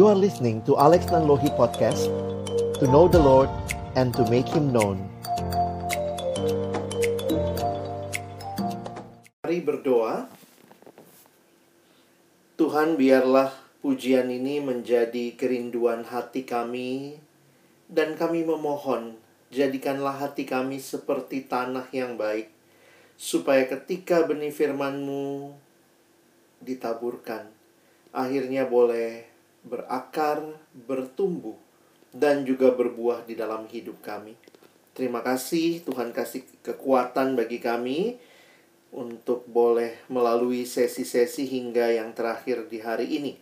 You are listening to Alex Nanlohi Podcast To know the Lord and to make Him known. Mari berdoa. Tuhan biarlah pujian ini menjadi kerinduan hati kami Dan kami memohon Jadikanlah hati kami seperti tanah yang baik Supaya ketika benih firman-Mu ditaburkan Akhirnya boleh berakar, bertumbuh, dan juga berbuah di dalam hidup kami. Terima kasih Tuhan kasih kekuatan bagi kami untuk boleh melalui sesi-sesi hingga yang terakhir di hari ini.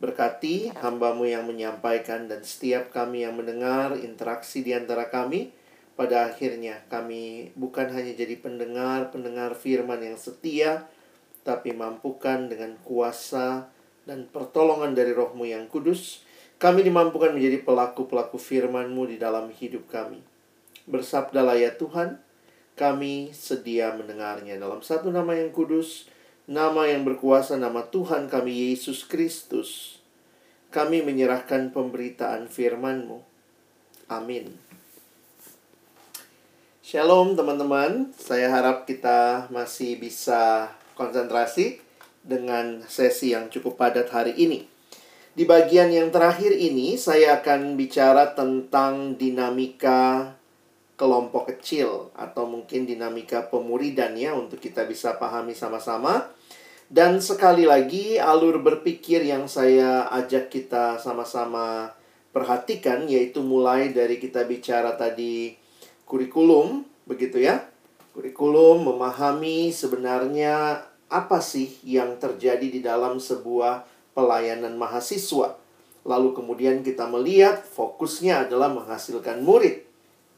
Berkati hambamu yang menyampaikan dan setiap kami yang mendengar interaksi di antara kami. Pada akhirnya kami bukan hanya jadi pendengar-pendengar firman yang setia, tapi mampukan dengan kuasa dan pertolongan dari rohmu yang kudus, kami dimampukan menjadi pelaku-pelaku firman-Mu di dalam hidup kami. Bersabdalah ya Tuhan, kami sedia mendengarnya dalam satu nama yang kudus, nama yang berkuasa, nama Tuhan kami Yesus Kristus. Kami menyerahkan pemberitaan firman-Mu. Amin. Shalom teman-teman, saya harap kita masih bisa konsentrasi dengan sesi yang cukup padat hari ini. Di bagian yang terakhir ini, saya akan bicara tentang dinamika kelompok kecil, atau mungkin dinamika pemuridan ya, untuk kita bisa pahami sama-sama. Dan sekali lagi, alur berpikir yang saya ajak kita sama-sama perhatikan, yaitu mulai dari kita bicara tadi kurikulum, begitu ya. Kurikulum memahami sebenarnya apa sih yang terjadi di dalam sebuah pelayanan mahasiswa. Lalu kemudian kita melihat fokusnya adalah menghasilkan murid.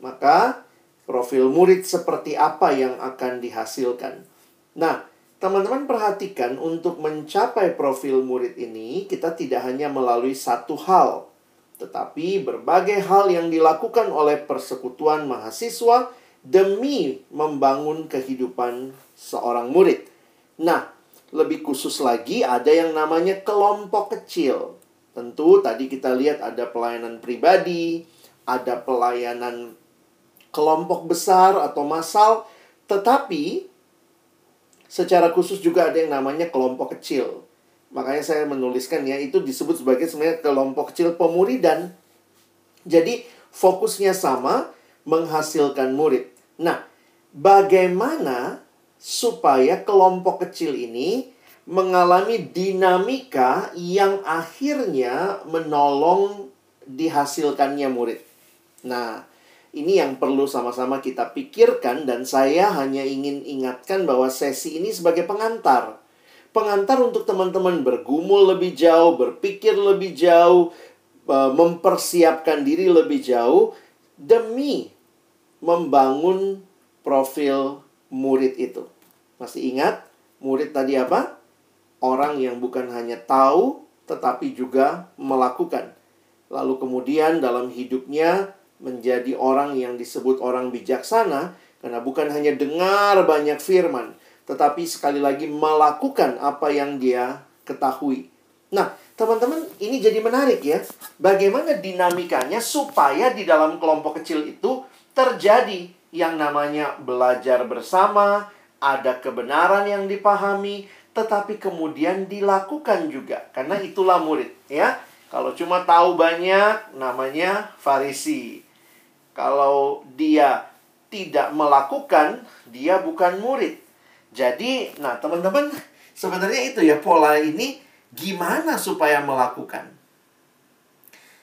Maka profil murid seperti apa yang akan dihasilkan. Nah, teman-teman perhatikan untuk mencapai profil murid ini kita tidak hanya melalui satu hal, tetapi berbagai hal yang dilakukan oleh persekutuan mahasiswa demi membangun kehidupan seorang murid. Nah, lebih khusus lagi ada yang namanya kelompok kecil. Tentu tadi kita lihat ada pelayanan pribadi, ada pelayanan kelompok besar atau massal, tetapi secara khusus juga ada yang namanya kelompok kecil. Makanya saya menuliskan ya, itu disebut sebagai sebenarnya kelompok kecil pemuridan. Jadi fokusnya sama, menghasilkan murid. Nah, bagaimana supaya kelompok kecil ini mengalami dinamika yang akhirnya menolong dihasilkannya murid. Nah, ini yang perlu sama-sama kita pikirkan dan saya hanya ingin ingatkan bahwa sesi ini sebagai pengantar. Pengantar untuk teman-teman bergumul lebih jauh, berpikir lebih jauh, e, mempersiapkan diri lebih jauh demi membangun profil murid itu. Masih ingat murid tadi apa? Orang yang bukan hanya tahu tetapi juga melakukan. Lalu kemudian dalam hidupnya menjadi orang yang disebut orang bijaksana karena bukan hanya dengar banyak firman tetapi sekali lagi melakukan apa yang dia ketahui. Nah, teman-teman, ini jadi menarik ya. Bagaimana dinamikanya supaya di dalam kelompok kecil itu terjadi yang namanya belajar bersama, ada kebenaran yang dipahami, tetapi kemudian dilakukan juga. Karena itulah murid, ya. Kalau cuma tahu banyak, namanya farisi. Kalau dia tidak melakukan, dia bukan murid. Jadi, nah teman-teman, sebenarnya itu ya pola ini gimana supaya melakukan.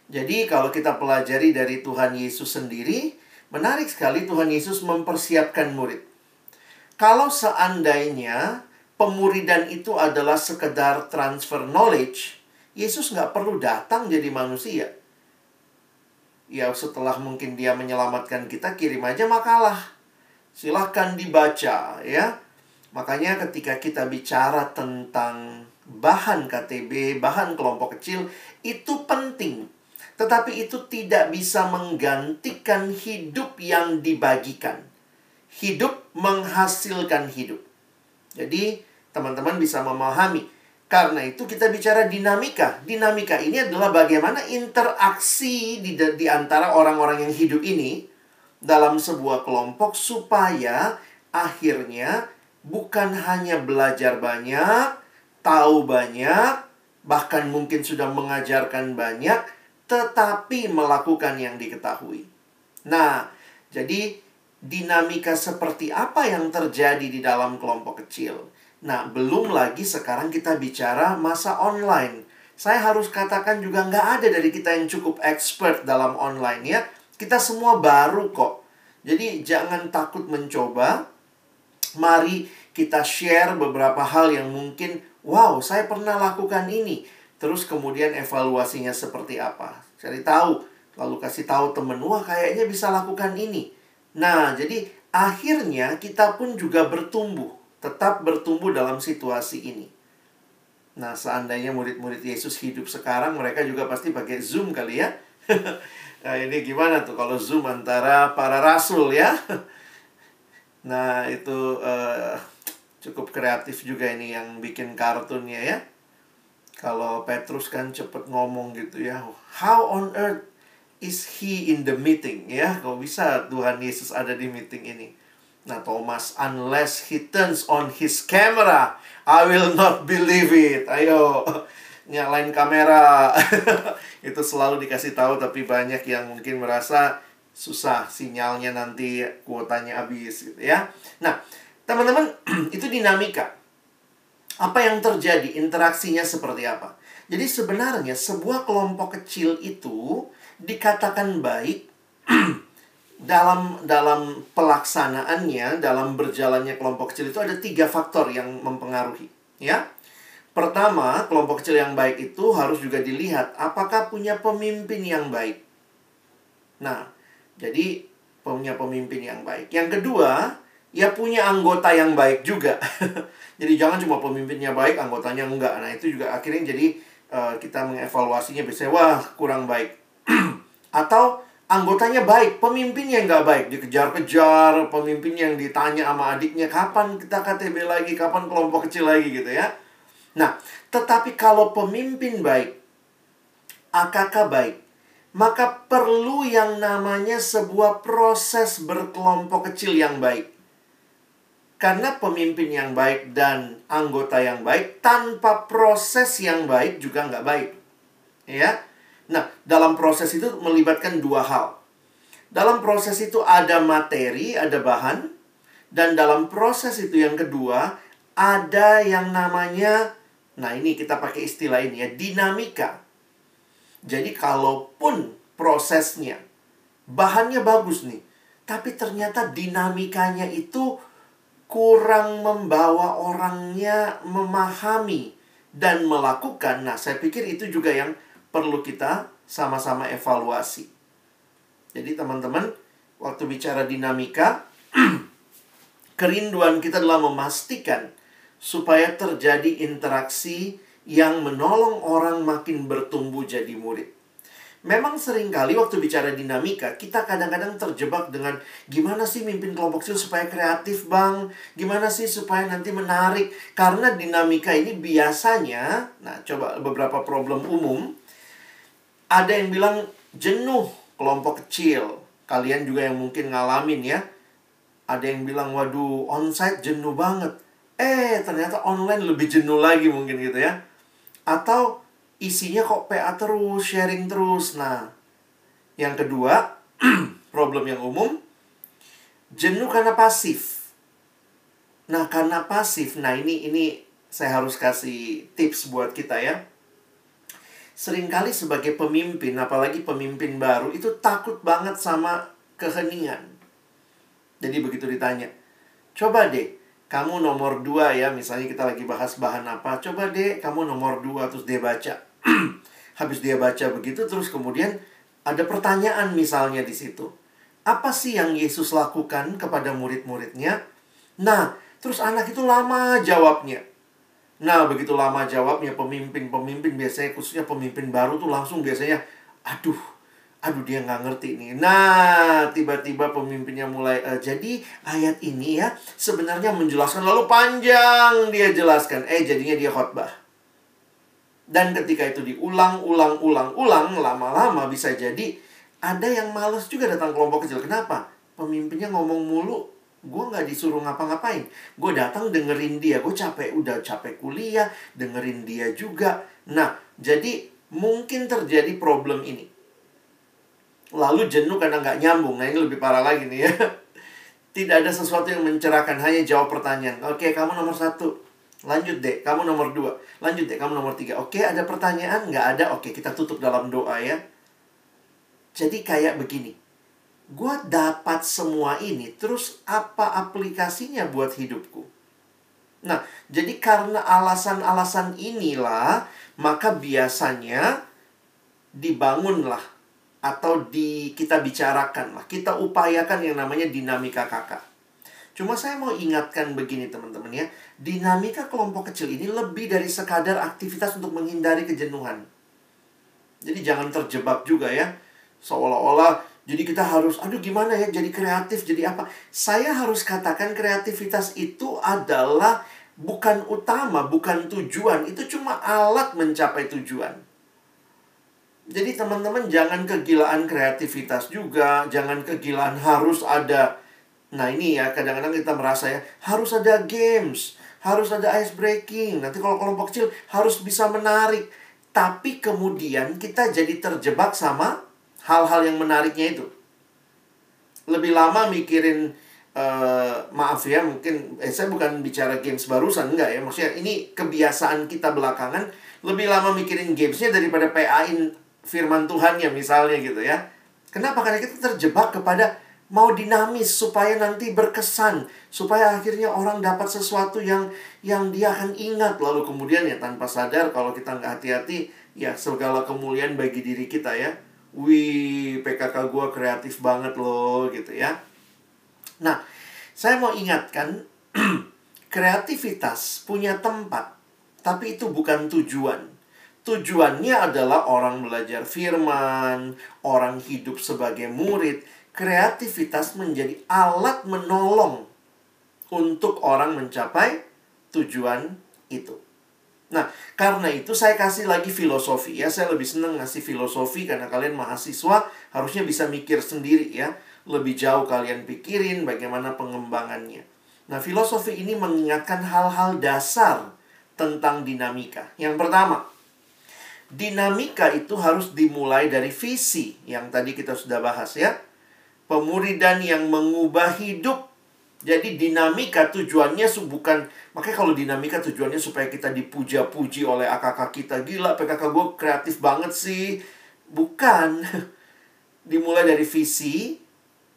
Jadi kalau kita pelajari dari Tuhan Yesus sendiri, Menarik sekali Tuhan Yesus mempersiapkan murid. Kalau seandainya pemuridan itu adalah sekedar transfer knowledge, Yesus nggak perlu datang jadi manusia. Ya setelah mungkin dia menyelamatkan kita, kirim aja makalah. Silahkan dibaca ya. Makanya ketika kita bicara tentang bahan KTB, bahan kelompok kecil, itu penting tetapi itu tidak bisa menggantikan hidup yang dibagikan. Hidup menghasilkan hidup. Jadi, teman-teman bisa memahami Karena itu kita bicara dinamika. Dinamika ini adalah bagaimana interaksi di, di antara orang-orang yang hidup ini dalam sebuah kelompok supaya akhirnya bukan hanya belajar banyak, tahu banyak, bahkan mungkin sudah mengajarkan banyak, tetapi melakukan yang diketahui. Nah, jadi dinamika seperti apa yang terjadi di dalam kelompok kecil? Nah, belum lagi sekarang kita bicara masa online. Saya harus katakan juga nggak ada dari kita yang cukup expert dalam online ya. Kita semua baru kok. Jadi jangan takut mencoba. Mari kita share beberapa hal yang mungkin, wow, saya pernah lakukan ini. Terus kemudian evaluasinya seperti apa. Cari tahu, lalu kasih tahu temen, wah kayaknya bisa lakukan ini. Nah, jadi akhirnya kita pun juga bertumbuh tetap bertumbuh dalam situasi ini. Nah, seandainya murid-murid Yesus hidup sekarang, mereka juga pasti pakai Zoom kali ya. nah, ini gimana tuh kalau Zoom antara para rasul ya? nah, itu uh, cukup kreatif juga ini yang bikin kartunnya ya. Kalau Petrus kan cepet ngomong gitu ya. How on earth is he in the meeting ya? Kok bisa Tuhan Yesus ada di meeting ini? Nah, Thomas, unless he turns on his camera, I will not believe it. Ayo, nyalain kamera. Itu selalu dikasih tahu, tapi banyak yang mungkin merasa susah sinyalnya nanti kuotanya habis gitu ya. Nah, teman-teman, itu dinamika. Apa yang terjadi? Interaksinya seperti apa? Jadi sebenarnya sebuah kelompok kecil itu dikatakan baik dalam dalam pelaksanaannya dalam berjalannya kelompok kecil itu ada tiga faktor yang mempengaruhi ya pertama kelompok kecil yang baik itu harus juga dilihat apakah punya pemimpin yang baik nah jadi punya pemimpin yang baik yang kedua ya punya anggota yang baik juga. Jadi jangan cuma pemimpinnya baik anggotanya enggak. Nah itu juga akhirnya jadi uh, kita mengevaluasinya biasanya wah kurang baik. Atau anggotanya baik, pemimpinnya nggak baik, dikejar-kejar, pemimpin yang ditanya sama adiknya, kapan kita KTB lagi, kapan kelompok kecil lagi? Gitu ya. Nah, tetapi kalau pemimpin baik, AKK baik, maka perlu yang namanya sebuah proses berkelompok kecil yang baik. Karena pemimpin yang baik dan anggota yang baik tanpa proses yang baik juga nggak baik. Ya, Nah, dalam proses itu melibatkan dua hal. Dalam proses itu ada materi, ada bahan, dan dalam proses itu yang kedua ada yang namanya, nah ini kita pakai istilah ini ya, dinamika. Jadi kalaupun prosesnya bahannya bagus nih, tapi ternyata dinamikanya itu kurang membawa orangnya memahami dan melakukan. Nah, saya pikir itu juga yang perlu kita sama-sama evaluasi. Jadi teman-teman, waktu bicara dinamika, kerinduan kita adalah memastikan supaya terjadi interaksi yang menolong orang makin bertumbuh jadi murid. Memang sering kali waktu bicara dinamika, kita kadang-kadang terjebak dengan gimana sih mimpin kelompok kecil supaya kreatif bang? Gimana sih supaya nanti menarik? Karena dinamika ini biasanya, nah coba beberapa problem umum, ada yang bilang jenuh kelompok kecil. Kalian juga yang mungkin ngalamin ya. Ada yang bilang, waduh, onsite jenuh banget. Eh, ternyata online lebih jenuh lagi mungkin gitu ya. Atau isinya kok PA terus, sharing terus. Nah, yang kedua, problem yang umum, jenuh karena pasif. Nah, karena pasif, nah ini ini saya harus kasih tips buat kita ya sering kali sebagai pemimpin, apalagi pemimpin baru, itu takut banget sama keheningan. Jadi begitu ditanya, coba deh, kamu nomor dua ya, misalnya kita lagi bahas bahan apa, coba deh kamu nomor dua, terus dia baca. Habis dia baca begitu, terus kemudian ada pertanyaan misalnya di situ. Apa sih yang Yesus lakukan kepada murid-muridnya? Nah, terus anak itu lama jawabnya. Nah, begitu lama jawabnya pemimpin-pemimpin biasanya khususnya pemimpin baru tuh langsung biasanya aduh, aduh dia nggak ngerti nih. Nah, tiba-tiba pemimpinnya mulai e, jadi ayat ini ya sebenarnya menjelaskan lalu panjang dia jelaskan. Eh, jadinya dia khotbah. Dan ketika itu diulang, ulang, ulang, ulang, lama-lama bisa jadi ada yang males juga datang kelompok kecil. Kenapa? Pemimpinnya ngomong mulu, gue nggak disuruh ngapa-ngapain. Gue datang dengerin dia, gue capek, udah capek kuliah, dengerin dia juga. Nah, jadi mungkin terjadi problem ini. Lalu jenuh karena nggak nyambung. Nah, ini lebih parah lagi nih ya. Tidak ada sesuatu yang mencerahkan, hanya jawab pertanyaan. Oke, kamu nomor satu Lanjut deh, kamu nomor dua. Lanjut deh, kamu nomor tiga. Oke, ada pertanyaan? Nggak ada? Oke, kita tutup dalam doa ya. Jadi kayak begini. Gue dapat semua ini, terus apa aplikasinya buat hidupku? Nah, jadi karena alasan-alasan inilah, maka biasanya dibangunlah atau di kita bicarakan lah, kita upayakan yang namanya dinamika kakak. Cuma saya mau ingatkan begini teman-teman ya. Dinamika kelompok kecil ini lebih dari sekadar aktivitas untuk menghindari kejenuhan. Jadi jangan terjebak juga ya. Seolah-olah jadi kita harus, aduh gimana ya, jadi kreatif, jadi apa. Saya harus katakan kreativitas itu adalah bukan utama, bukan tujuan. Itu cuma alat mencapai tujuan. Jadi teman-teman jangan kegilaan kreativitas juga, jangan kegilaan harus ada Nah ini ya kadang-kadang kita merasa ya harus ada games, harus ada ice breaking. Nanti kalau kelompok kecil harus bisa menarik. Tapi kemudian kita jadi terjebak sama hal-hal yang menariknya itu. Lebih lama mikirin uh, maaf ya mungkin eh, saya bukan bicara games barusan enggak ya maksudnya ini kebiasaan kita belakangan lebih lama mikirin gamesnya daripada PA-in firman Tuhan ya misalnya gitu ya. Kenapa? Karena kita terjebak kepada mau dinamis supaya nanti berkesan supaya akhirnya orang dapat sesuatu yang yang dia akan ingat. Lalu kemudian ya tanpa sadar kalau kita nggak hati-hati ya segala kemuliaan bagi diri kita ya. Wih PKK gue kreatif banget loh gitu ya. Nah saya mau ingatkan kreativitas punya tempat tapi itu bukan tujuan. Tujuannya adalah orang belajar firman orang hidup sebagai murid kreativitas menjadi alat menolong untuk orang mencapai tujuan itu. Nah, karena itu saya kasih lagi filosofi ya. Saya lebih senang ngasih filosofi karena kalian mahasiswa harusnya bisa mikir sendiri ya. Lebih jauh kalian pikirin bagaimana pengembangannya. Nah, filosofi ini mengingatkan hal-hal dasar tentang dinamika. Yang pertama, dinamika itu harus dimulai dari visi yang tadi kita sudah bahas ya pemuridan yang mengubah hidup. Jadi dinamika tujuannya bukan makanya kalau dinamika tujuannya supaya kita dipuja-puji oleh AKK kita gila PKK gue kreatif banget sih. Bukan. Dimulai dari visi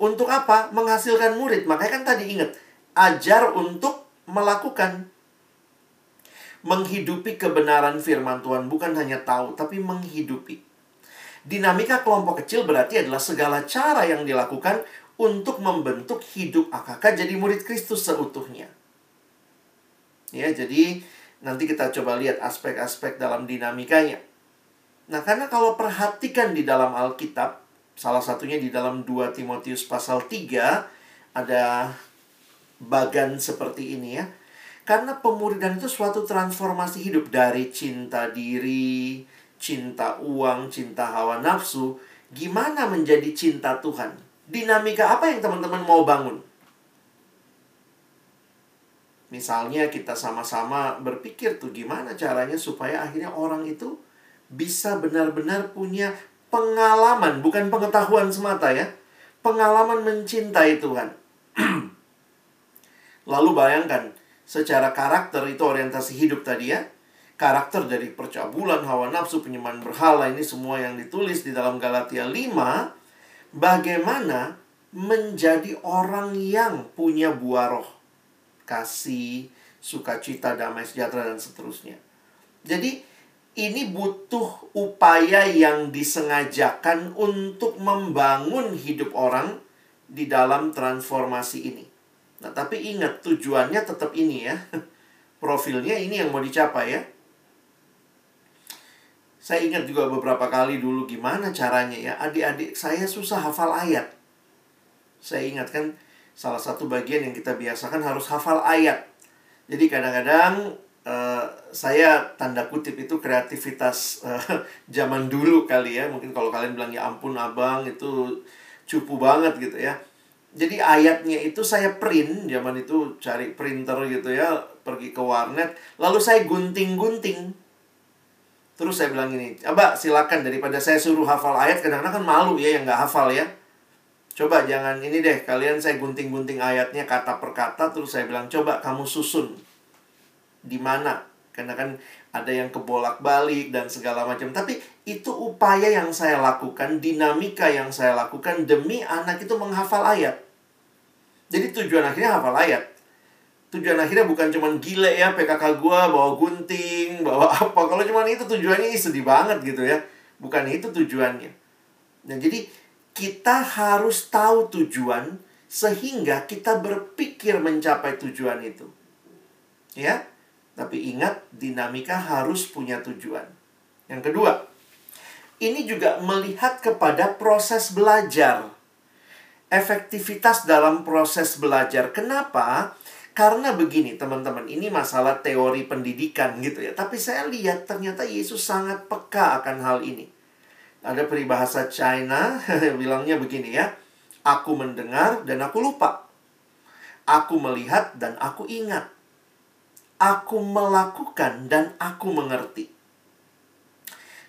untuk apa? Menghasilkan murid. Makanya kan tadi ingat, ajar untuk melakukan menghidupi kebenaran firman Tuhan bukan hanya tahu tapi menghidupi. Dinamika kelompok kecil berarti adalah segala cara yang dilakukan untuk membentuk hidup AKK jadi murid Kristus seutuhnya. Ya, jadi nanti kita coba lihat aspek-aspek dalam dinamikanya. Nah, karena kalau perhatikan di dalam Alkitab, salah satunya di dalam 2 Timotius pasal 3 ada bagan seperti ini ya. Karena pemuridan itu suatu transformasi hidup dari cinta diri, cinta uang, cinta hawa nafsu, gimana menjadi cinta Tuhan? Dinamika apa yang teman-teman mau bangun? Misalnya kita sama-sama berpikir tuh gimana caranya supaya akhirnya orang itu bisa benar-benar punya pengalaman, bukan pengetahuan semata ya. Pengalaman mencintai Tuhan. Lalu bayangkan, secara karakter itu orientasi hidup tadi ya karakter dari percabulan, hawa nafsu, penyembahan berhala ini semua yang ditulis di dalam Galatia 5 bagaimana menjadi orang yang punya buah roh kasih, sukacita, damai sejahtera dan seterusnya. Jadi ini butuh upaya yang disengajakan untuk membangun hidup orang di dalam transformasi ini. Nah, tapi ingat tujuannya tetap ini ya. Profilnya ini yang mau dicapai ya. Saya ingat juga beberapa kali dulu gimana caranya ya. Adik-adik saya susah hafal ayat. Saya ingatkan salah satu bagian yang kita biasakan harus hafal ayat. Jadi kadang-kadang uh, saya tanda kutip itu kreativitas uh, zaman dulu kali ya. Mungkin kalau kalian bilang ya ampun abang itu cupu banget gitu ya. Jadi ayatnya itu saya print zaman itu cari printer gitu ya, pergi ke warnet, lalu saya gunting-gunting. Terus saya bilang ini, coba silakan daripada saya suruh hafal ayat, kadang-kadang kan malu ya yang nggak hafal ya. Coba jangan ini deh, kalian saya gunting-gunting ayatnya kata per kata, terus saya bilang coba kamu susun di mana karena kan ada yang kebolak-balik dan segala macam. Tapi itu upaya yang saya lakukan, dinamika yang saya lakukan demi anak itu menghafal ayat. Jadi tujuan akhirnya hafal ayat. Tujuan akhirnya bukan cuma gile ya PKK gua bawa gunting, bawa apa. Kalau cuma itu tujuannya sedih banget gitu ya. Bukan itu tujuannya. Nah, jadi kita harus tahu tujuan sehingga kita berpikir mencapai tujuan itu. Ya, tapi ingat, dinamika harus punya tujuan. Yang kedua, ini juga melihat kepada proses belajar. Efektivitas dalam proses belajar. Kenapa? Karena begini, teman-teman, ini masalah teori pendidikan gitu ya. Tapi saya lihat ternyata Yesus sangat peka akan hal ini. Ada peribahasa China bilangnya begini ya. Aku mendengar dan aku lupa. Aku melihat dan aku ingat aku melakukan dan aku mengerti.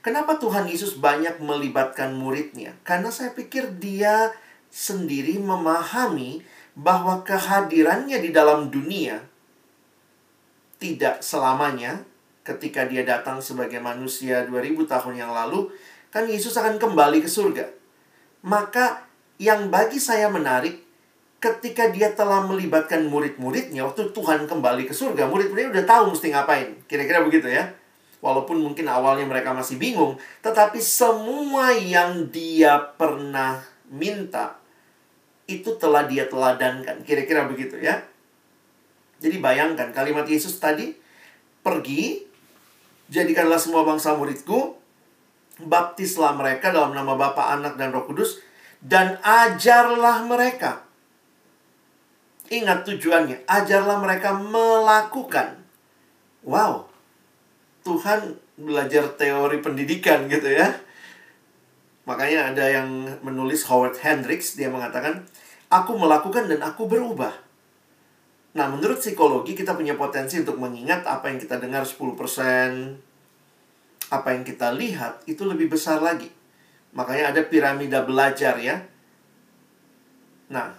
Kenapa Tuhan Yesus banyak melibatkan muridnya? Karena saya pikir dia sendiri memahami bahwa kehadirannya di dalam dunia tidak selamanya ketika dia datang sebagai manusia 2000 tahun yang lalu kan Yesus akan kembali ke surga. Maka yang bagi saya menarik ketika dia telah melibatkan murid-muridnya waktu Tuhan kembali ke surga, murid-muridnya udah tahu mesti ngapain. Kira-kira begitu ya. Walaupun mungkin awalnya mereka masih bingung, tetapi semua yang dia pernah minta itu telah dia teladankan. Kira-kira begitu ya. Jadi bayangkan kalimat Yesus tadi, pergi, jadikanlah semua bangsa muridku, baptislah mereka dalam nama Bapa, Anak, dan Roh Kudus, dan ajarlah mereka Ingat tujuannya, ajarlah mereka melakukan. Wow, Tuhan belajar teori pendidikan gitu ya. Makanya ada yang menulis Howard Hendricks, dia mengatakan, Aku melakukan dan aku berubah. Nah, menurut psikologi kita punya potensi untuk mengingat apa yang kita dengar 10%, apa yang kita lihat itu lebih besar lagi. Makanya ada piramida belajar ya. Nah,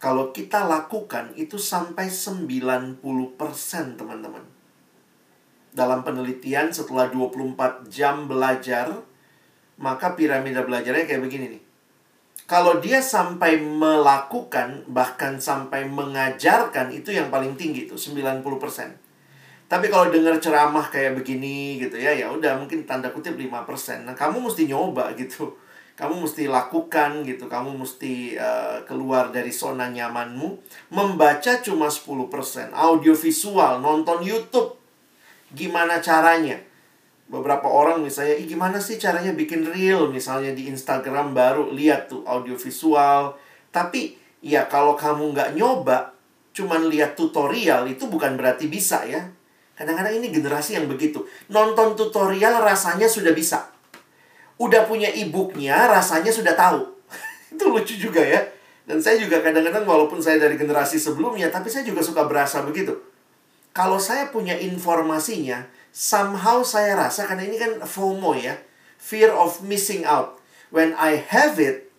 kalau kita lakukan itu sampai 90% teman-teman. Dalam penelitian setelah 24 jam belajar, maka piramida belajarnya kayak begini nih. Kalau dia sampai melakukan, bahkan sampai mengajarkan, itu yang paling tinggi tuh, 90%. Tapi kalau dengar ceramah kayak begini gitu ya, ya udah mungkin tanda kutip 5%. Nah, kamu mesti nyoba gitu kamu mesti lakukan gitu kamu mesti uh, keluar dari zona nyamanmu membaca cuma 10% audio visual nonton YouTube gimana caranya beberapa orang misalnya Ih, gimana sih caranya bikin reel misalnya di Instagram baru lihat tuh audio visual tapi ya kalau kamu nggak nyoba cuman lihat tutorial itu bukan berarti bisa ya kadang-kadang ini generasi yang begitu nonton tutorial rasanya sudah bisa udah punya e-booknya, rasanya sudah tahu. itu lucu juga ya. Dan saya juga kadang-kadang walaupun saya dari generasi sebelumnya, tapi saya juga suka berasa begitu. Kalau saya punya informasinya, somehow saya rasa, karena ini kan FOMO ya, fear of missing out. When I have it,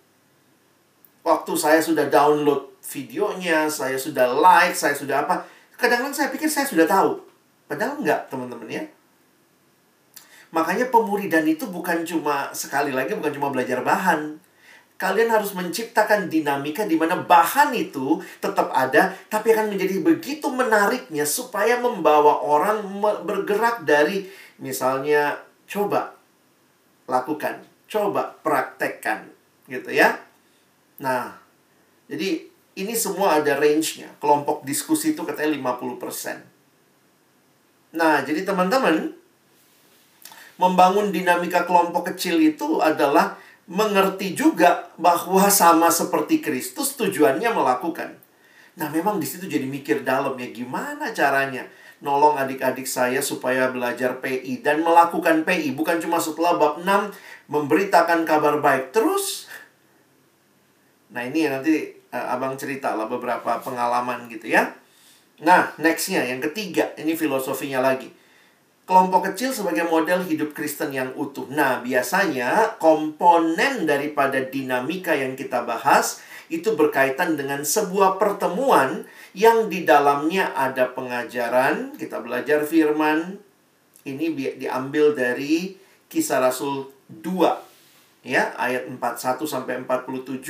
waktu saya sudah download videonya, saya sudah like, saya sudah apa, kadang-kadang saya pikir saya sudah tahu. Padahal enggak, teman-teman ya. Makanya pemuridan itu bukan cuma sekali lagi bukan cuma belajar bahan. Kalian harus menciptakan dinamika di mana bahan itu tetap ada, tapi akan menjadi begitu menariknya supaya membawa orang bergerak dari misalnya coba lakukan, coba praktekkan, gitu ya. Nah, jadi ini semua ada range-nya. Kelompok diskusi itu katanya 50%. Nah, jadi teman-teman, membangun dinamika kelompok kecil itu adalah mengerti juga bahwa sama seperti Kristus tujuannya melakukan. Nah, memang di situ jadi mikir dalam ya gimana caranya nolong adik-adik saya supaya belajar PI dan melakukan PI bukan cuma setelah bab 6 memberitakan kabar baik terus. Nah ini nanti uh, abang cerita lah beberapa pengalaman gitu ya. Nah nextnya yang ketiga ini filosofinya lagi kelompok kecil sebagai model hidup Kristen yang utuh. Nah, biasanya komponen daripada dinamika yang kita bahas itu berkaitan dengan sebuah pertemuan yang di dalamnya ada pengajaran, kita belajar firman. Ini diambil dari Kisah Rasul 2 ya, ayat 41 sampai 47.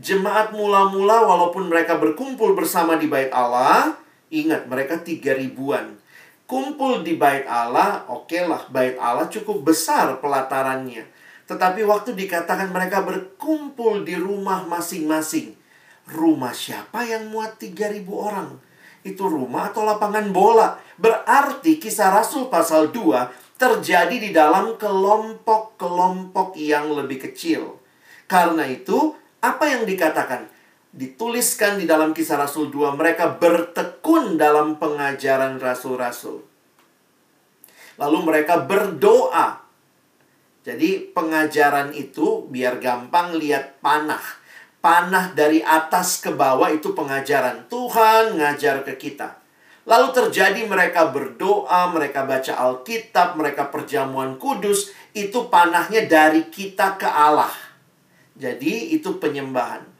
Jemaat mula-mula walaupun mereka berkumpul bersama di bait Allah, ingat mereka tiga ribuan kumpul di bait Allah, oke okay lah, bait Allah cukup besar pelatarannya. Tetapi waktu dikatakan mereka berkumpul di rumah masing-masing. Rumah siapa yang muat 3000 orang? Itu rumah atau lapangan bola? Berarti kisah Rasul pasal 2 terjadi di dalam kelompok-kelompok yang lebih kecil. Karena itu, apa yang dikatakan? Dituliskan di dalam kisah Rasul 2, mereka bertekun dalam pengajaran rasul-rasul. Lalu mereka berdoa. Jadi pengajaran itu biar gampang lihat panah. Panah dari atas ke bawah itu pengajaran. Tuhan ngajar ke kita. Lalu terjadi mereka berdoa, mereka baca Alkitab, mereka perjamuan kudus. Itu panahnya dari kita ke Allah. Jadi itu penyembahan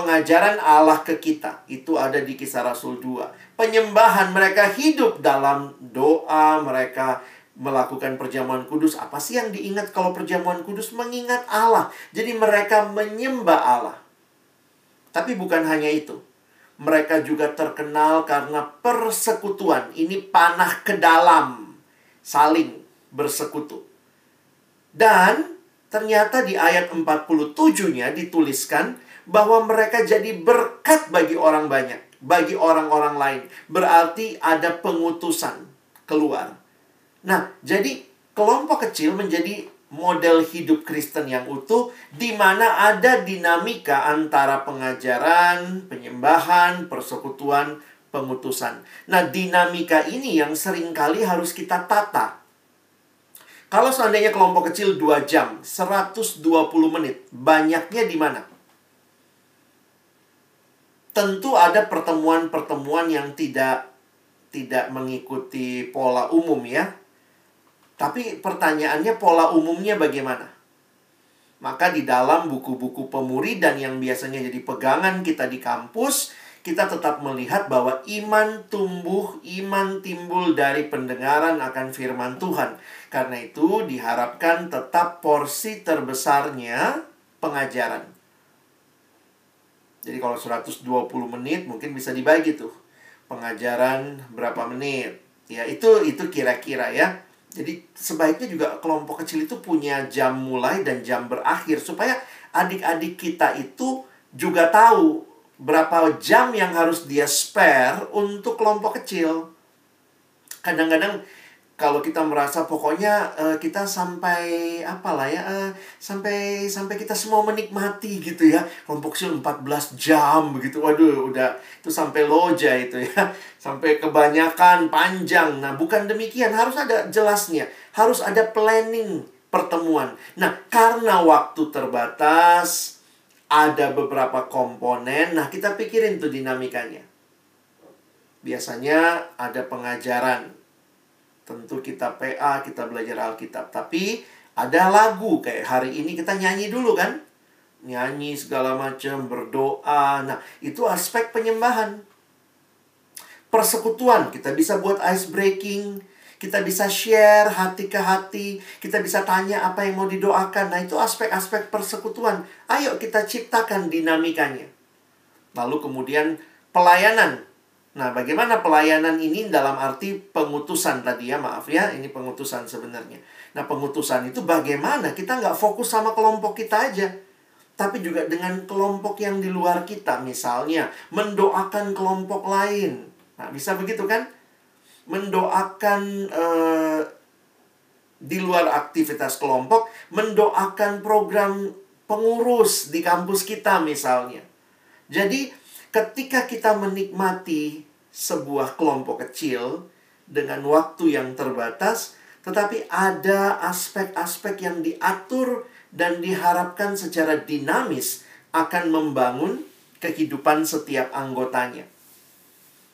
pengajaran Allah ke kita. Itu ada di kisah Rasul 2. Penyembahan mereka hidup dalam doa, mereka melakukan perjamuan kudus. Apa sih yang diingat kalau perjamuan kudus? Mengingat Allah. Jadi mereka menyembah Allah. Tapi bukan hanya itu. Mereka juga terkenal karena persekutuan. Ini panah ke dalam. Saling bersekutu. Dan ternyata di ayat 47-nya dituliskan bahwa mereka jadi berkat bagi orang banyak, bagi orang-orang lain. Berarti ada pengutusan keluar. Nah, jadi kelompok kecil menjadi model hidup Kristen yang utuh di mana ada dinamika antara pengajaran, penyembahan, persekutuan, pengutusan. Nah, dinamika ini yang sering kali harus kita tata. Kalau seandainya kelompok kecil 2 jam, 120 menit, banyaknya di mana? Tentu ada pertemuan-pertemuan yang tidak tidak mengikuti pola umum ya. Tapi pertanyaannya pola umumnya bagaimana? Maka di dalam buku-buku pemuridan yang biasanya jadi pegangan kita di kampus, kita tetap melihat bahwa iman tumbuh, iman timbul dari pendengaran akan firman Tuhan. Karena itu diharapkan tetap porsi terbesarnya pengajaran. Jadi kalau 120 menit mungkin bisa dibagi tuh. Pengajaran berapa menit. Ya, itu itu kira-kira ya. Jadi sebaiknya juga kelompok kecil itu punya jam mulai dan jam berakhir supaya adik-adik kita itu juga tahu berapa jam yang harus dia spare untuk kelompok kecil. Kadang-kadang kalau kita merasa pokoknya uh, kita sampai apalah ya uh, sampai sampai kita semua menikmati gitu ya. Kelompok sil 14 jam begitu. Waduh udah itu sampai loja itu ya. Sampai kebanyakan panjang. Nah bukan demikian. Harus ada jelasnya. Harus ada planning pertemuan. Nah karena waktu terbatas ada beberapa komponen. Nah kita pikirin tuh dinamikanya. Biasanya ada pengajaran Tentu kita PA, kita belajar Alkitab. Tapi ada lagu kayak hari ini kita nyanyi dulu kan? Nyanyi segala macam, berdoa. Nah, itu aspek penyembahan. Persekutuan, kita bisa buat ice breaking, kita bisa share hati ke hati, kita bisa tanya apa yang mau didoakan. Nah, itu aspek-aspek persekutuan. Ayo kita ciptakan dinamikanya. Lalu kemudian pelayanan Nah, bagaimana pelayanan ini dalam arti pengutusan tadi ya, maaf ya, ini pengutusan sebenarnya. Nah, pengutusan itu bagaimana kita nggak fokus sama kelompok kita aja, tapi juga dengan kelompok yang di luar kita, misalnya mendoakan kelompok lain. Nah, bisa begitu kan? Mendoakan eh, di luar aktivitas kelompok, mendoakan program pengurus di kampus kita misalnya. Jadi ketika kita menikmati sebuah kelompok kecil, dengan waktu yang terbatas, tetapi ada aspek-aspek yang diatur dan diharapkan secara dinamis akan membangun kehidupan setiap anggotanya.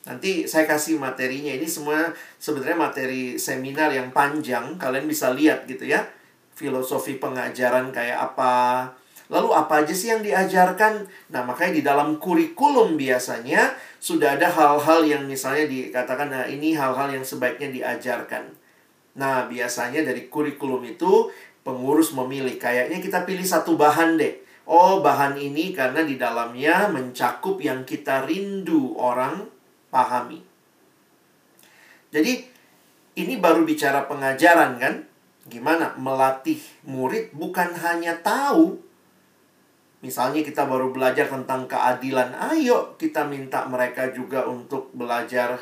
Nanti saya kasih materinya. Ini semua sebenarnya materi seminar yang panjang. Kalian bisa lihat gitu ya. Filosofi pengajaran kayak apa. Lalu apa aja sih yang diajarkan? Nah, makanya di dalam kurikulum biasanya sudah ada hal-hal yang misalnya dikatakan, nah ini hal-hal yang sebaiknya diajarkan. Nah, biasanya dari kurikulum itu pengurus memilih. Kayaknya kita pilih satu bahan deh. Oh, bahan ini karena di dalamnya mencakup yang kita rindu orang pahami. Jadi ini baru bicara pengajaran kan? Gimana melatih murid bukan hanya tahu. Misalnya kita baru belajar tentang keadilan, ayo kita minta mereka juga untuk belajar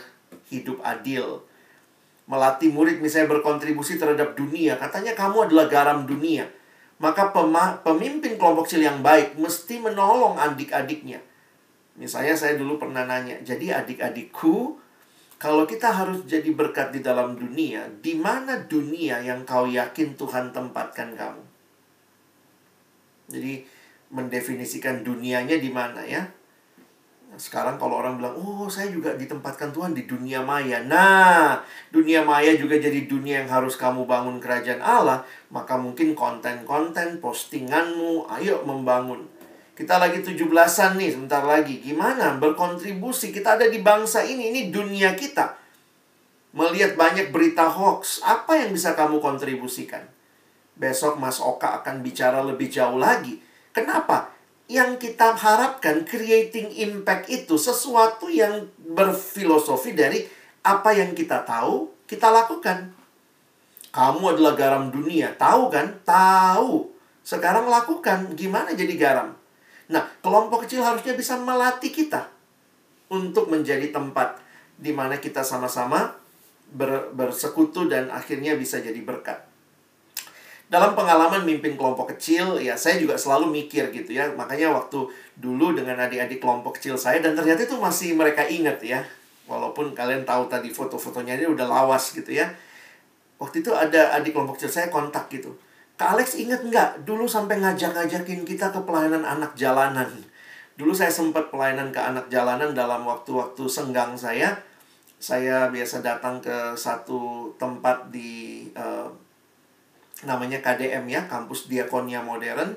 hidup adil. Melatih murid misalnya berkontribusi terhadap dunia, katanya kamu adalah garam dunia. Maka pemimpin kelompok kecil yang baik mesti menolong adik-adiknya Misalnya saya dulu pernah nanya, jadi adik-adikku, kalau kita harus jadi berkat di dalam dunia, di mana dunia yang kau yakin Tuhan tempatkan kamu? Jadi mendefinisikan dunianya di mana ya? Sekarang kalau orang bilang, oh saya juga ditempatkan Tuhan di dunia maya. Nah, dunia maya juga jadi dunia yang harus kamu bangun kerajaan Allah. Maka mungkin konten-konten, postinganmu, ayo membangun kita lagi 17-an nih sebentar lagi. Gimana berkontribusi? Kita ada di bangsa ini, ini dunia kita. Melihat banyak berita hoax, apa yang bisa kamu kontribusikan? Besok Mas Oka akan bicara lebih jauh lagi. Kenapa? Yang kita harapkan creating impact itu sesuatu yang berfilosofi dari apa yang kita tahu, kita lakukan. Kamu adalah garam dunia, tahu kan? Tahu. Sekarang lakukan gimana jadi garam? Nah, kelompok kecil harusnya bisa melatih kita untuk menjadi tempat di mana kita sama-sama ber, bersekutu dan akhirnya bisa jadi berkat. Dalam pengalaman mimpin kelompok kecil, ya saya juga selalu mikir gitu ya. Makanya waktu dulu dengan adik-adik kelompok kecil saya dan ternyata itu masih mereka ingat ya. Walaupun kalian tahu tadi foto-fotonya dia udah lawas gitu ya. Waktu itu ada adik kelompok kecil saya kontak gitu Kak Alex inget nggak dulu sampai ngajak-ngajakin kita ke pelayanan anak jalanan. Dulu saya sempat pelayanan ke anak jalanan dalam waktu-waktu senggang saya. Saya biasa datang ke satu tempat di uh, namanya KDM ya, Kampus Diakonia Modern.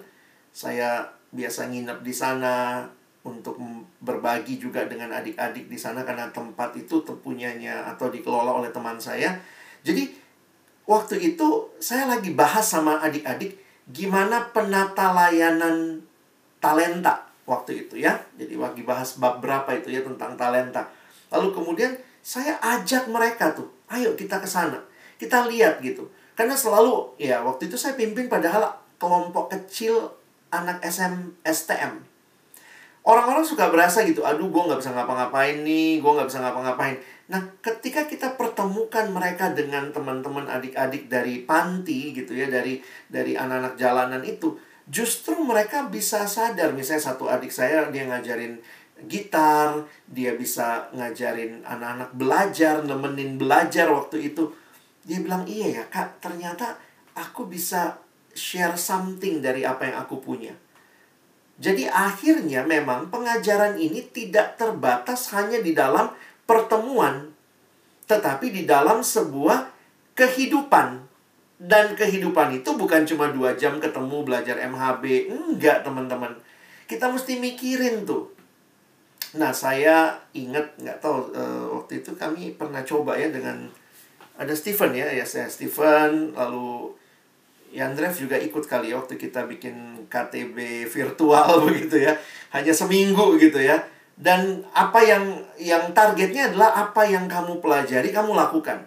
Saya biasa nginep di sana untuk berbagi juga dengan adik-adik di sana karena tempat itu terpunyanya atau dikelola oleh teman saya. Jadi waktu itu saya lagi bahas sama adik-adik gimana penata layanan talenta waktu itu ya. Jadi lagi bahas bab berapa itu ya tentang talenta. Lalu kemudian saya ajak mereka tuh, ayo kita ke sana. Kita lihat gitu. Karena selalu ya waktu itu saya pimpin padahal kelompok kecil anak SM STM. Orang-orang suka berasa gitu, aduh gue nggak bisa ngapa-ngapain nih, gue nggak bisa ngapa-ngapain. Nah, ketika kita pertemukan mereka dengan teman-teman adik-adik dari panti gitu ya, dari dari anak-anak jalanan itu, justru mereka bisa sadar. Misalnya satu adik saya dia ngajarin gitar, dia bisa ngajarin anak-anak belajar, nemenin belajar waktu itu. Dia bilang, "Iya ya, Kak, ternyata aku bisa share something dari apa yang aku punya." Jadi akhirnya memang pengajaran ini tidak terbatas hanya di dalam pertemuan, tetapi di dalam sebuah kehidupan. Dan kehidupan itu bukan cuma dua jam ketemu belajar MHB. Enggak, teman-teman. Kita mesti mikirin tuh. Nah, saya ingat, nggak tahu, uh, waktu itu kami pernah coba ya dengan, ada Steven ya, ya saya Steven, lalu Yandrev juga ikut kali ya waktu kita bikin KTB virtual begitu ya. Hanya seminggu gitu ya. Dan apa yang yang targetnya adalah apa yang kamu pelajari kamu lakukan.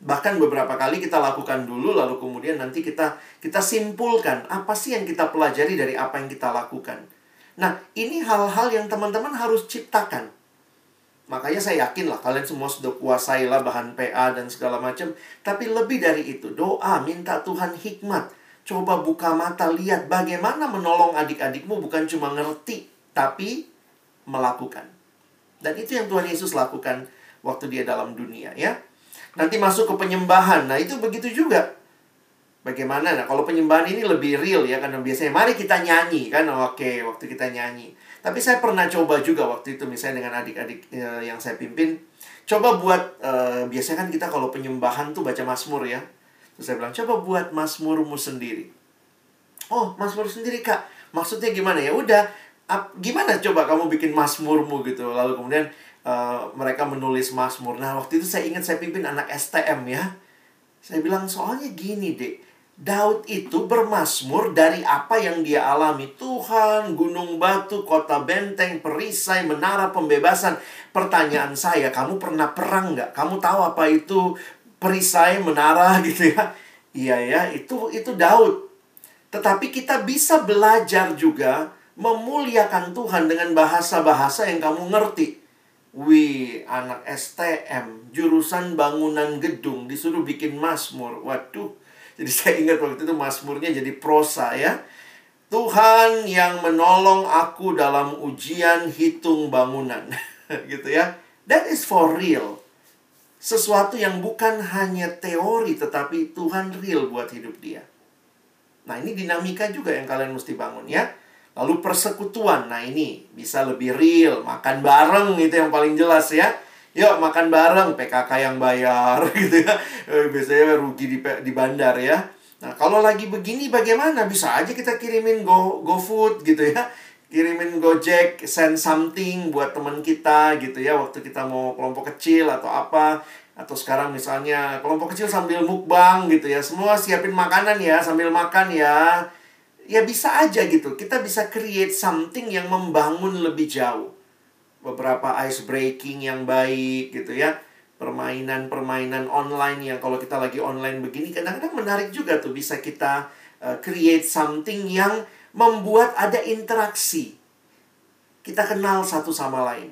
Bahkan beberapa kali kita lakukan dulu lalu kemudian nanti kita kita simpulkan apa sih yang kita pelajari dari apa yang kita lakukan. Nah ini hal-hal yang teman-teman harus ciptakan makanya saya yakin lah kalian semua sudah kuasai lah bahan PA dan segala macam tapi lebih dari itu doa minta Tuhan hikmat coba buka mata lihat bagaimana menolong adik-adikmu bukan cuma ngerti tapi melakukan. Dan itu yang Tuhan Yesus lakukan waktu dia dalam dunia ya. Nanti masuk ke penyembahan. Nah, itu begitu juga. Bagaimana? Nah, kalau penyembahan ini lebih real ya karena biasanya mari kita nyanyi kan. Oke, waktu kita nyanyi. Tapi saya pernah coba juga waktu itu misalnya dengan adik-adik uh, yang saya pimpin, coba buat uh, biasanya kan kita kalau penyembahan tuh baca Mazmur ya. Terus saya bilang, "Coba buat Mazmurmu sendiri." Oh, Mazmur sendiri, Kak. Maksudnya gimana ya? Udah, gimana coba kamu bikin Mazmurmu gitu. Lalu kemudian uh, mereka menulis Mazmur. Nah, waktu itu saya ingat saya pimpin anak STM ya. Saya bilang, "Soalnya gini, Dek Daud itu bermasmur dari apa yang dia alami. Tuhan, gunung batu, kota benteng, perisai, menara pembebasan. Pertanyaan saya, kamu pernah perang nggak? Kamu tahu apa itu perisai, menara gitu ya? Iya ya, itu itu Daud. Tetapi kita bisa belajar juga memuliakan Tuhan dengan bahasa-bahasa yang kamu ngerti. Wih, anak STM, jurusan bangunan gedung, disuruh bikin masmur. Waduh, jadi saya ingat waktu itu Mazmurnya jadi prosa ya. Tuhan yang menolong aku dalam ujian hitung bangunan. gitu ya. That is for real. Sesuatu yang bukan hanya teori tetapi Tuhan real buat hidup dia. Nah, ini dinamika juga yang kalian mesti bangun ya. Lalu persekutuan. Nah, ini bisa lebih real, makan bareng itu yang paling jelas ya yuk makan bareng PKK yang bayar gitu ya. Eh, biasanya rugi di di bandar ya. Nah kalau lagi begini bagaimana? Bisa aja kita kirimin go GoFood gitu ya. Kirimin Gojek send something buat teman kita gitu ya. Waktu kita mau kelompok kecil atau apa. Atau sekarang misalnya kelompok kecil sambil mukbang gitu ya. Semua siapin makanan ya sambil makan ya. Ya bisa aja gitu. Kita bisa create something yang membangun lebih jauh beberapa ice breaking yang baik gitu ya. Permainan-permainan online yang kalau kita lagi online begini kadang-kadang menarik juga tuh bisa kita uh, create something yang membuat ada interaksi. Kita kenal satu sama lain.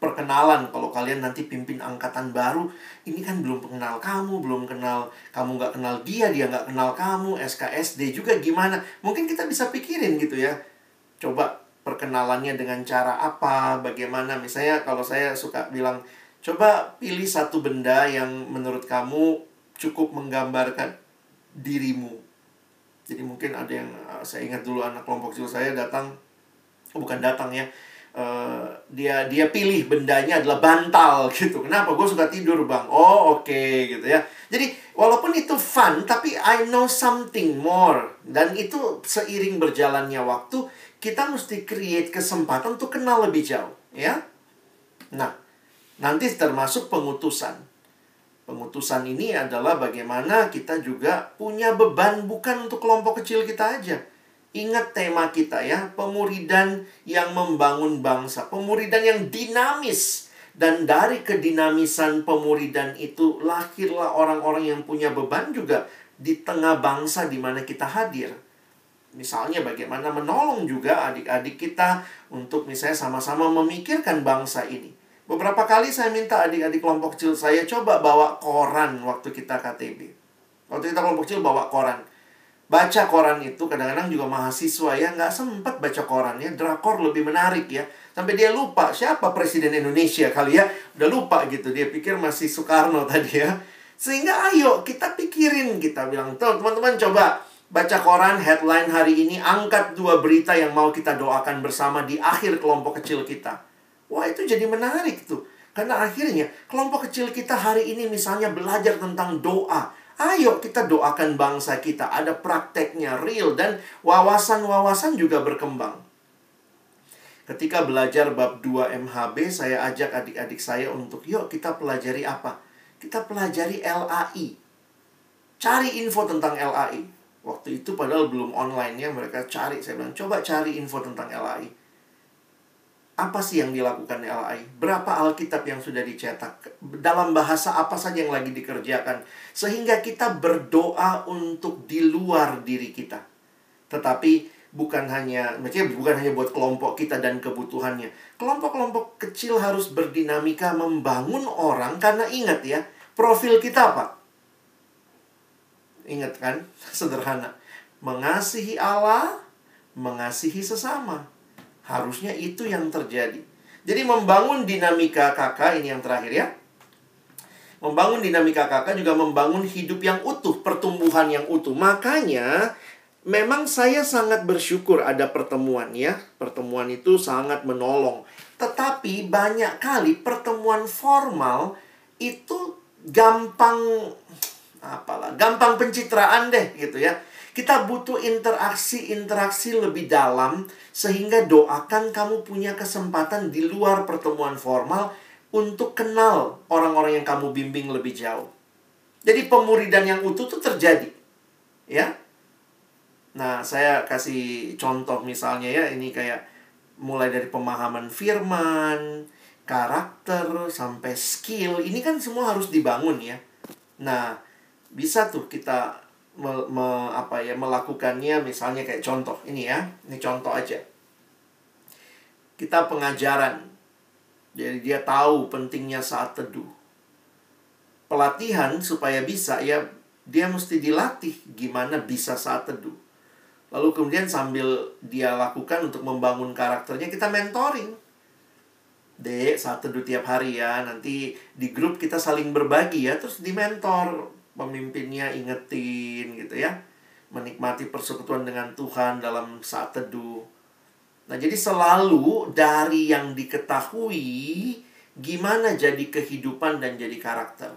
Perkenalan kalau kalian nanti pimpin angkatan baru ini kan belum kenal kamu belum kenal kamu nggak kenal dia dia nggak kenal kamu SKSD juga gimana? Mungkin kita bisa pikirin gitu ya. Coba perkenalannya dengan cara apa, bagaimana. Misalnya kalau saya suka bilang, coba pilih satu benda yang menurut kamu cukup menggambarkan dirimu. Jadi mungkin ada yang eh, saya ingat dulu anak kelompok kecil saya datang, oh bukan datang ya, uh, dia dia pilih bendanya adalah bantal gitu. Kenapa? Gue suka tidur bang. Oh oke okay, gitu ya. Jadi walaupun itu fun, tapi I know something more. Dan itu seiring berjalannya waktu, kita mesti create kesempatan untuk kenal lebih jauh, ya. Nah, nanti termasuk pengutusan. Pengutusan ini adalah bagaimana kita juga punya beban bukan untuk kelompok kecil kita aja. Ingat tema kita ya, pemuridan yang membangun bangsa, pemuridan yang dinamis. Dan dari kedinamisan pemuridan itu lahirlah orang-orang yang punya beban juga di tengah bangsa di mana kita hadir. Misalnya bagaimana menolong juga adik-adik kita untuk misalnya sama-sama memikirkan bangsa ini. Beberapa kali saya minta adik-adik kelompok kecil saya coba bawa koran waktu kita KTB. Waktu kita kelompok kecil bawa koran. Baca koran itu kadang-kadang juga mahasiswa ya nggak sempat baca koran ya. Drakor lebih menarik ya. Sampai dia lupa siapa presiden Indonesia kali ya. Udah lupa gitu. Dia pikir masih Soekarno tadi ya. Sehingga ayo kita pikirin kita bilang, teman-teman coba Baca koran headline hari ini angkat dua berita yang mau kita doakan bersama di akhir kelompok kecil kita. Wah, itu jadi menarik tuh. Karena akhirnya kelompok kecil kita hari ini misalnya belajar tentang doa. Ayo kita doakan bangsa kita. Ada prakteknya real dan wawasan-wawasan juga berkembang. Ketika belajar bab 2 MHB, saya ajak adik-adik saya untuk yuk kita pelajari apa? Kita pelajari LAI. Cari info tentang LAI. Waktu itu padahal belum online ya mereka cari. Saya bilang, coba cari info tentang LAI. Apa sih yang dilakukan LAI? Berapa Alkitab yang sudah dicetak? Dalam bahasa apa saja yang lagi dikerjakan? Sehingga kita berdoa untuk di luar diri kita. Tetapi bukan hanya maksudnya bukan hanya buat kelompok kita dan kebutuhannya. Kelompok-kelompok kecil harus berdinamika membangun orang karena ingat ya, profil kita apa? Ingat kan? Sederhana. Mengasihi Allah, mengasihi sesama. Harusnya itu yang terjadi. Jadi membangun dinamika kakak ini yang terakhir ya. Membangun dinamika kakak juga membangun hidup yang utuh, pertumbuhan yang utuh. Makanya memang saya sangat bersyukur ada pertemuan ya. Pertemuan itu sangat menolong. Tetapi banyak kali pertemuan formal itu gampang apalah, gampang pencitraan deh gitu ya. Kita butuh interaksi-interaksi lebih dalam sehingga doakan kamu punya kesempatan di luar pertemuan formal untuk kenal orang-orang yang kamu bimbing lebih jauh. Jadi pemuridan yang utuh itu terjadi. Ya. Nah, saya kasih contoh misalnya ya, ini kayak mulai dari pemahaman firman, karakter sampai skill. Ini kan semua harus dibangun ya. Nah, bisa tuh kita me, me, apa ya melakukannya misalnya kayak contoh ini ya ini contoh aja kita pengajaran jadi dia tahu pentingnya saat teduh pelatihan supaya bisa ya dia mesti dilatih gimana bisa saat teduh lalu kemudian sambil dia lakukan untuk membangun karakternya kita mentoring Dek, saat teduh tiap hari ya. Nanti di grup kita saling berbagi ya. Terus di mentor pemimpinnya ingetin gitu ya menikmati persekutuan dengan Tuhan dalam saat teduh. Nah, jadi selalu dari yang diketahui gimana jadi kehidupan dan jadi karakter.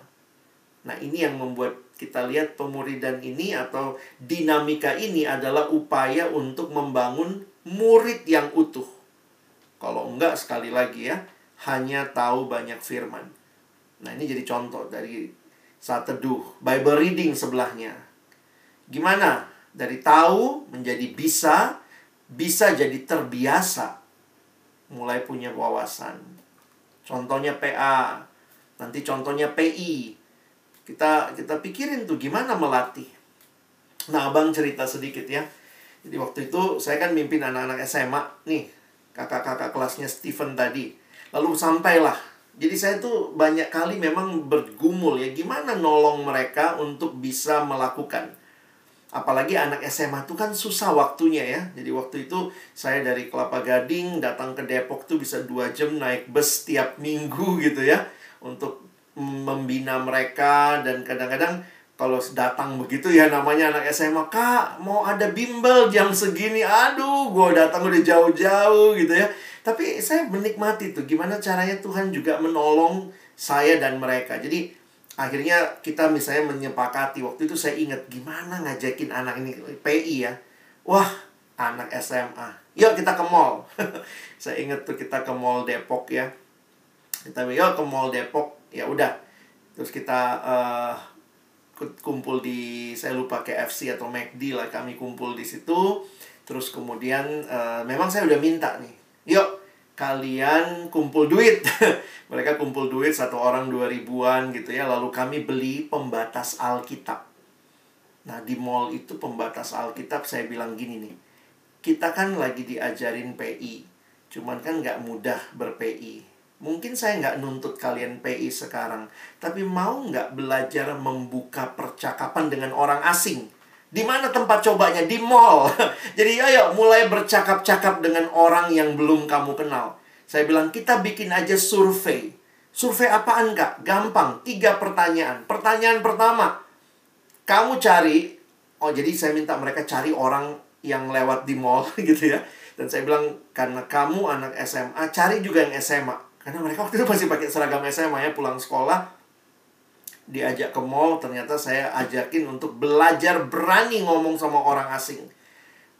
Nah, ini yang membuat kita lihat pemuridan ini atau dinamika ini adalah upaya untuk membangun murid yang utuh. Kalau enggak sekali lagi ya, hanya tahu banyak firman. Nah, ini jadi contoh dari saat teduh, Bible reading sebelahnya. Gimana? Dari tahu menjadi bisa, bisa jadi terbiasa. Mulai punya wawasan. Contohnya PA, nanti contohnya PI. Kita kita pikirin tuh gimana melatih. Nah, Abang cerita sedikit ya. Jadi waktu itu saya kan mimpin anak-anak SMA nih, kakak-kakak kelasnya Steven tadi. Lalu sampailah jadi saya tuh banyak kali memang bergumul ya gimana nolong mereka untuk bisa melakukan. Apalagi anak SMA tuh kan susah waktunya ya. Jadi waktu itu saya dari Kelapa Gading datang ke Depok tuh bisa dua jam naik bus tiap minggu gitu ya. Untuk membina mereka dan kadang-kadang kalau datang begitu ya namanya anak SMA kak mau ada bimbel jam segini aduh gue datang udah jauh-jauh gitu ya tapi saya menikmati tuh gimana caranya Tuhan juga menolong saya dan mereka. Jadi akhirnya kita misalnya menyepakati waktu itu saya ingat gimana ngajakin anak ini PI ya. Wah, anak SMA. Yuk kita ke mall. saya ingat tuh kita ke mall Depok ya. Kita yuk ke mall Depok. Ya udah. Terus kita uh, kumpul di saya lupa KFC atau McD lah kami kumpul di situ. Terus kemudian uh, memang saya udah minta nih yuk kalian kumpul duit. Mereka kumpul duit satu orang dua ribuan gitu ya. Lalu kami beli pembatas Alkitab. Nah di mall itu pembatas Alkitab saya bilang gini nih. Kita kan lagi diajarin PI. Cuman kan nggak mudah ber-PI. Mungkin saya nggak nuntut kalian PI sekarang. Tapi mau nggak belajar membuka percakapan dengan orang asing? Di mana tempat cobanya? Di mall. Jadi ayo mulai bercakap-cakap dengan orang yang belum kamu kenal. Saya bilang kita bikin aja survei. Survei apaan kak? Gampang. Tiga pertanyaan. Pertanyaan pertama. Kamu cari. Oh jadi saya minta mereka cari orang yang lewat di mall gitu ya. Dan saya bilang karena kamu anak SMA, cari juga yang SMA. Karena mereka waktu itu masih pakai seragam SMA ya pulang sekolah diajak ke mall ternyata saya ajakin untuk belajar berani ngomong sama orang asing.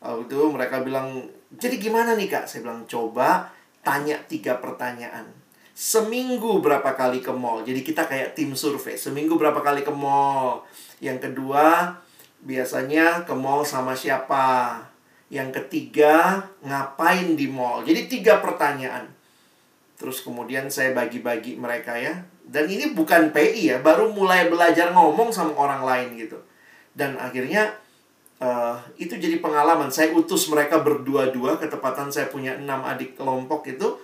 Lalu itu mereka bilang jadi gimana nih kak? Saya bilang coba tanya tiga pertanyaan. Seminggu berapa kali ke mall? Jadi kita kayak tim survei seminggu berapa kali ke mall? Yang kedua biasanya ke mall sama siapa? Yang ketiga ngapain di mall? Jadi tiga pertanyaan. Terus kemudian saya bagi-bagi mereka ya dan ini bukan PI ya, baru mulai belajar ngomong sama orang lain gitu. Dan akhirnya uh, itu jadi pengalaman. Saya utus mereka berdua-dua, ketepatan saya punya enam adik kelompok itu,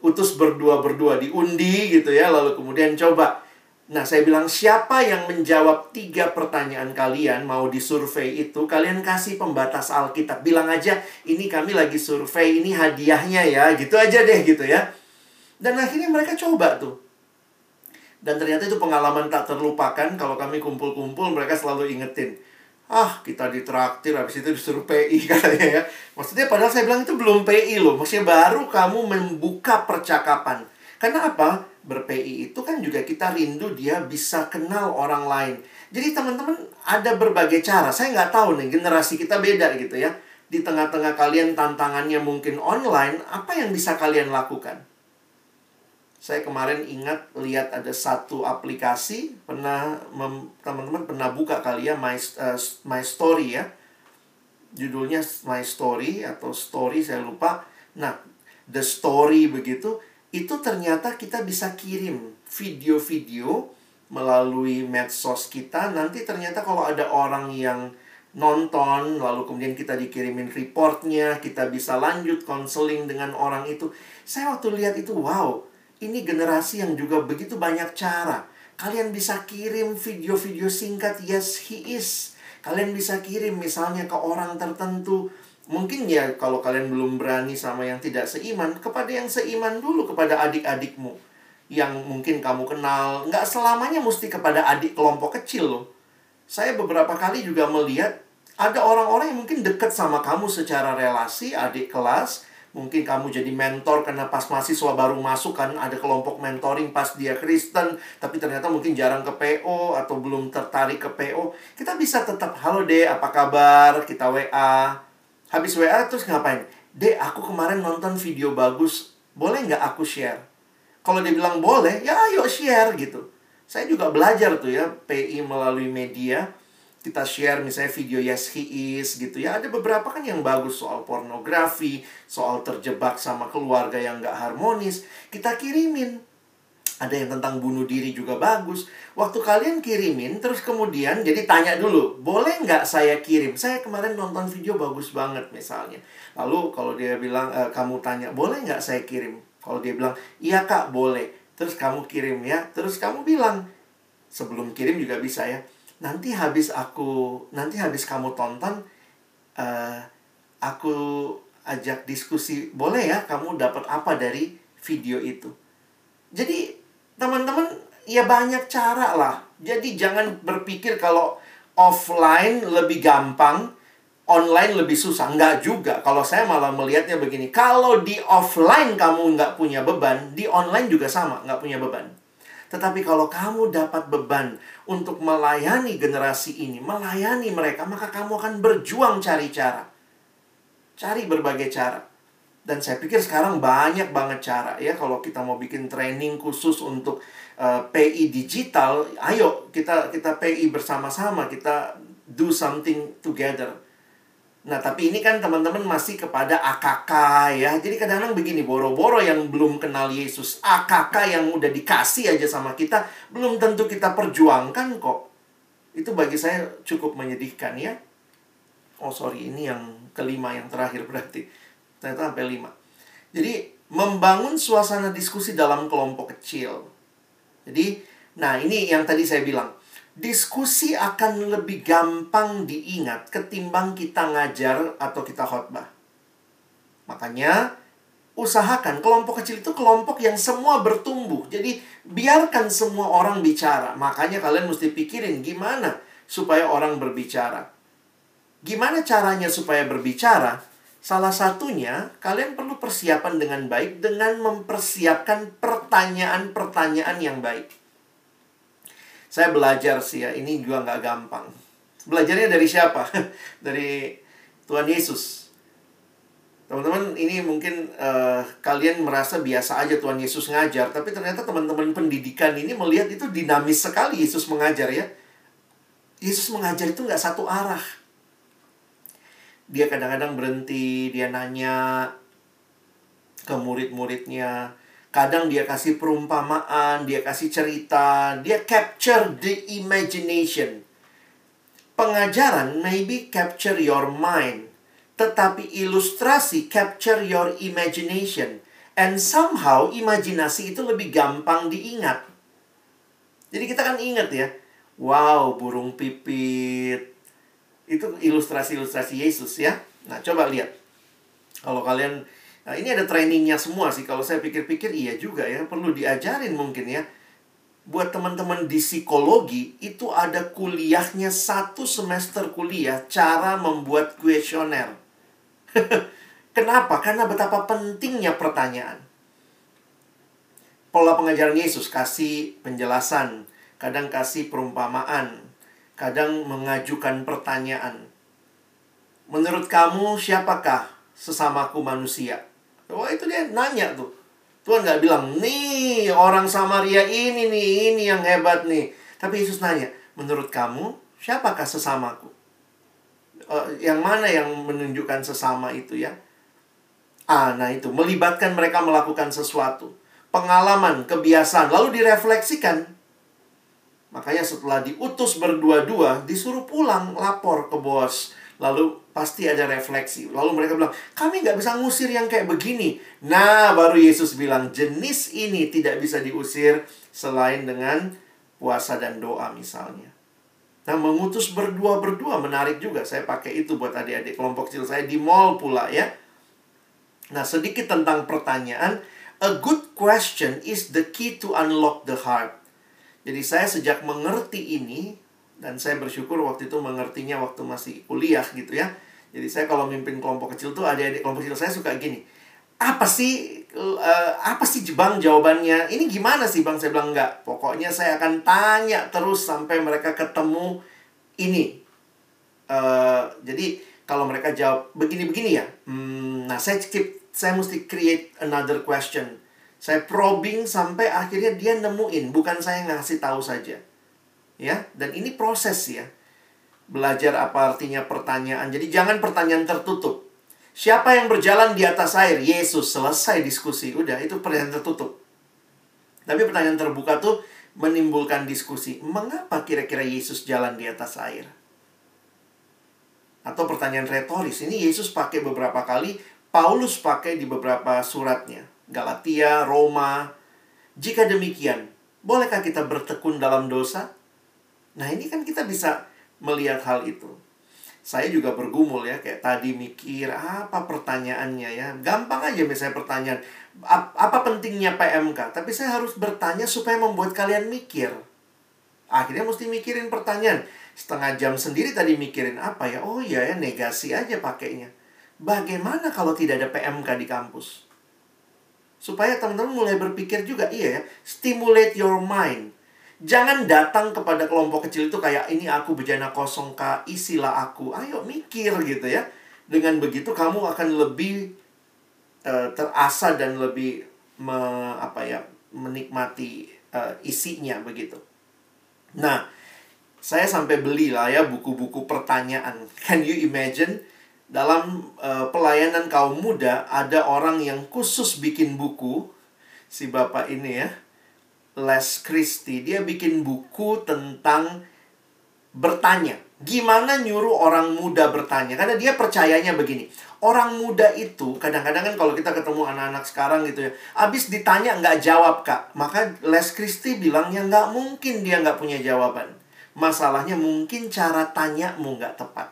utus berdua-berdua diundi gitu ya, lalu kemudian coba. Nah, saya bilang siapa yang menjawab tiga pertanyaan kalian mau disurvei itu, kalian kasih pembatas Alkitab. Bilang aja, ini kami lagi survei, ini hadiahnya ya, gitu aja deh gitu ya. Dan akhirnya mereka coba tuh Dan ternyata itu pengalaman tak terlupakan kalau kami kumpul-kumpul mereka selalu ingetin. Ah, kita ditraktir habis itu disuruh PI katanya ya. Maksudnya padahal saya bilang itu belum PI loh. Maksudnya baru kamu membuka percakapan. Karena apa? Ber-PI itu kan juga kita rindu dia bisa kenal orang lain. Jadi teman-teman ada berbagai cara. Saya nggak tahu nih generasi kita beda gitu ya. Di tengah-tengah kalian tantangannya mungkin online, apa yang bisa kalian lakukan? Saya kemarin ingat lihat ada satu aplikasi pernah teman-teman pernah buka kali ya My uh, My Story ya. Judulnya My Story atau Story saya lupa. Nah, The Story begitu itu ternyata kita bisa kirim video-video melalui medsos kita. Nanti ternyata kalau ada orang yang nonton, lalu kemudian kita dikirimin reportnya, kita bisa lanjut konseling dengan orang itu. Saya waktu lihat itu, wow, ini generasi yang juga begitu banyak cara. Kalian bisa kirim video-video singkat, yes, he is. Kalian bisa kirim misalnya ke orang tertentu. Mungkin ya kalau kalian belum berani sama yang tidak seiman, kepada yang seiman dulu, kepada adik-adikmu. Yang mungkin kamu kenal. Nggak selamanya mesti kepada adik kelompok kecil loh. Saya beberapa kali juga melihat ada orang-orang yang mungkin dekat sama kamu secara relasi, adik kelas, Mungkin kamu jadi mentor karena pas mahasiswa baru masuk kan ada kelompok mentoring pas dia Kristen, tapi ternyata mungkin jarang ke PO atau belum tertarik ke PO. Kita bisa tetap, halo deh, apa kabar? Kita WA. Habis WA terus ngapain? Dek, aku kemarin nonton video bagus, boleh nggak aku share? Kalau dia bilang boleh, ya ayo share gitu. Saya juga belajar tuh ya, PI melalui media kita share misalnya video Yes He Is gitu ya. Ada beberapa kan yang bagus soal pornografi, soal terjebak sama keluarga yang gak harmonis. Kita kirimin. Ada yang tentang bunuh diri juga bagus. Waktu kalian kirimin, terus kemudian jadi tanya dulu, boleh nggak saya kirim? Saya kemarin nonton video bagus banget misalnya. Lalu kalau dia bilang, e, kamu tanya, boleh nggak saya kirim? Kalau dia bilang, iya kak, boleh. Terus kamu kirim ya. Terus kamu bilang, sebelum kirim juga bisa ya nanti habis aku nanti habis kamu tonton uh, aku ajak diskusi boleh ya kamu dapat apa dari video itu? Jadi teman-teman ya banyak cara lah. Jadi jangan berpikir kalau offline lebih gampang online lebih susah. Nggak juga. Kalau saya malah melihatnya begini kalau di offline kamu nggak punya beban di online juga sama nggak punya beban tetapi kalau kamu dapat beban untuk melayani generasi ini, melayani mereka, maka kamu akan berjuang cari cara. Cari berbagai cara. Dan saya pikir sekarang banyak banget cara ya kalau kita mau bikin training khusus untuk uh, eh, PI digital, ayo kita kita PI bersama-sama, kita do something together. Nah, tapi ini kan teman-teman masih kepada AKK ya. Jadi kadang-kadang begini, boro-boro yang belum kenal Yesus, AKK yang udah dikasih aja sama kita, belum tentu kita perjuangkan kok. Itu bagi saya cukup menyedihkan ya. Oh sorry, ini yang kelima yang terakhir berarti. Ternyata sampai lima. Jadi, membangun suasana diskusi dalam kelompok kecil. Jadi, nah ini yang tadi saya bilang diskusi akan lebih gampang diingat ketimbang kita ngajar atau kita khotbah. Makanya, usahakan kelompok kecil itu kelompok yang semua bertumbuh. Jadi, biarkan semua orang bicara. Makanya kalian mesti pikirin gimana supaya orang berbicara. Gimana caranya supaya berbicara? Salah satunya, kalian perlu persiapan dengan baik dengan mempersiapkan pertanyaan-pertanyaan yang baik. Saya belajar sih ya, ini juga nggak gampang. Belajarnya dari siapa? dari Tuhan Yesus. Teman-teman, ini mungkin uh, kalian merasa biasa aja Tuhan Yesus ngajar, tapi ternyata teman-teman pendidikan ini melihat itu dinamis sekali Yesus mengajar ya. Yesus mengajar itu nggak satu arah. Dia kadang-kadang berhenti, dia nanya ke murid-muridnya, Kadang dia kasih perumpamaan, dia kasih cerita, dia capture the imagination. Pengajaran maybe capture your mind, tetapi ilustrasi capture your imagination. And somehow imajinasi itu lebih gampang diingat. Jadi kita kan ingat ya, wow burung pipit, itu ilustrasi-ilustrasi Yesus ya. Nah coba lihat, kalau kalian Nah, ini ada trainingnya semua sih. Kalau saya pikir-pikir iya juga ya, perlu diajarin mungkin ya. buat teman-teman di psikologi itu ada kuliahnya satu semester kuliah cara membuat kuesioner. Kenapa? Karena betapa pentingnya pertanyaan. Pola pengajaran Yesus kasih penjelasan, kadang kasih perumpamaan, kadang mengajukan pertanyaan. Menurut kamu siapakah sesamaku manusia? Wah itu dia nanya tuh. Tuhan nggak bilang, nih orang Samaria ini nih, ini yang hebat nih. Tapi Yesus nanya, menurut kamu siapakah sesamaku? Uh, yang mana yang menunjukkan sesama itu ya? Ah, nah itu melibatkan mereka melakukan sesuatu, pengalaman, kebiasaan, lalu direfleksikan. Makanya setelah diutus berdua-dua, disuruh pulang lapor ke bos Lalu pasti ada refleksi. Lalu mereka bilang, kami nggak bisa ngusir yang kayak begini. Nah, baru Yesus bilang, jenis ini tidak bisa diusir selain dengan puasa dan doa misalnya. Nah, mengutus berdua-berdua menarik juga. Saya pakai itu buat adik-adik kelompok kecil saya di mall pula ya. Nah, sedikit tentang pertanyaan. A good question is the key to unlock the heart. Jadi saya sejak mengerti ini, dan saya bersyukur waktu itu mengertinya waktu masih kuliah gitu ya. Jadi saya kalau mimpin kelompok kecil tuh adik-adik kelompok kecil saya suka gini apa sih uh, apa sih bang jawabannya? Ini gimana sih bang? Saya bilang enggak. Pokoknya saya akan tanya terus sampai mereka ketemu ini. Uh, jadi kalau mereka jawab begini-begini ya hmm, nah saya keep saya mesti create another question. Saya probing sampai akhirnya dia nemuin bukan saya ngasih tahu saja ya dan ini proses ya. Belajar apa artinya pertanyaan. Jadi jangan pertanyaan tertutup. Siapa yang berjalan di atas air? Yesus selesai diskusi. Udah itu pertanyaan tertutup. Tapi pertanyaan terbuka tuh menimbulkan diskusi. Mengapa kira-kira Yesus jalan di atas air? Atau pertanyaan retoris. Ini Yesus pakai beberapa kali Paulus pakai di beberapa suratnya. Galatia Roma. Jika demikian bolehkah kita bertekun dalam dosa Nah ini kan kita bisa melihat hal itu. Saya juga bergumul ya, kayak tadi mikir apa pertanyaannya ya. Gampang aja misalnya pertanyaan, apa pentingnya PMK? Tapi saya harus bertanya supaya membuat kalian mikir. Akhirnya mesti mikirin pertanyaan. Setengah jam sendiri tadi mikirin apa ya? Oh iya ya, negasi aja pakainya. Bagaimana kalau tidak ada PMK di kampus? Supaya teman-teman mulai berpikir juga, iya ya, stimulate your mind Jangan datang kepada kelompok kecil itu kayak ini aku bejana kosong kak, isilah aku. Ayo mikir gitu ya. Dengan begitu kamu akan lebih uh, terasa dan lebih me, apa ya menikmati uh, isinya begitu. Nah, saya sampai beli lah ya buku-buku pertanyaan. Can you imagine dalam uh, pelayanan kaum muda ada orang yang khusus bikin buku si bapak ini ya Les Christie, dia bikin buku tentang bertanya. Gimana nyuruh orang muda bertanya? Karena dia percayanya begini. Orang muda itu, kadang-kadang kan kalau kita ketemu anak-anak sekarang gitu ya. Abis ditanya nggak jawab kak. Maka Les Christie bilangnya nggak mungkin dia nggak punya jawaban. Masalahnya mungkin cara tanyamu nggak tepat.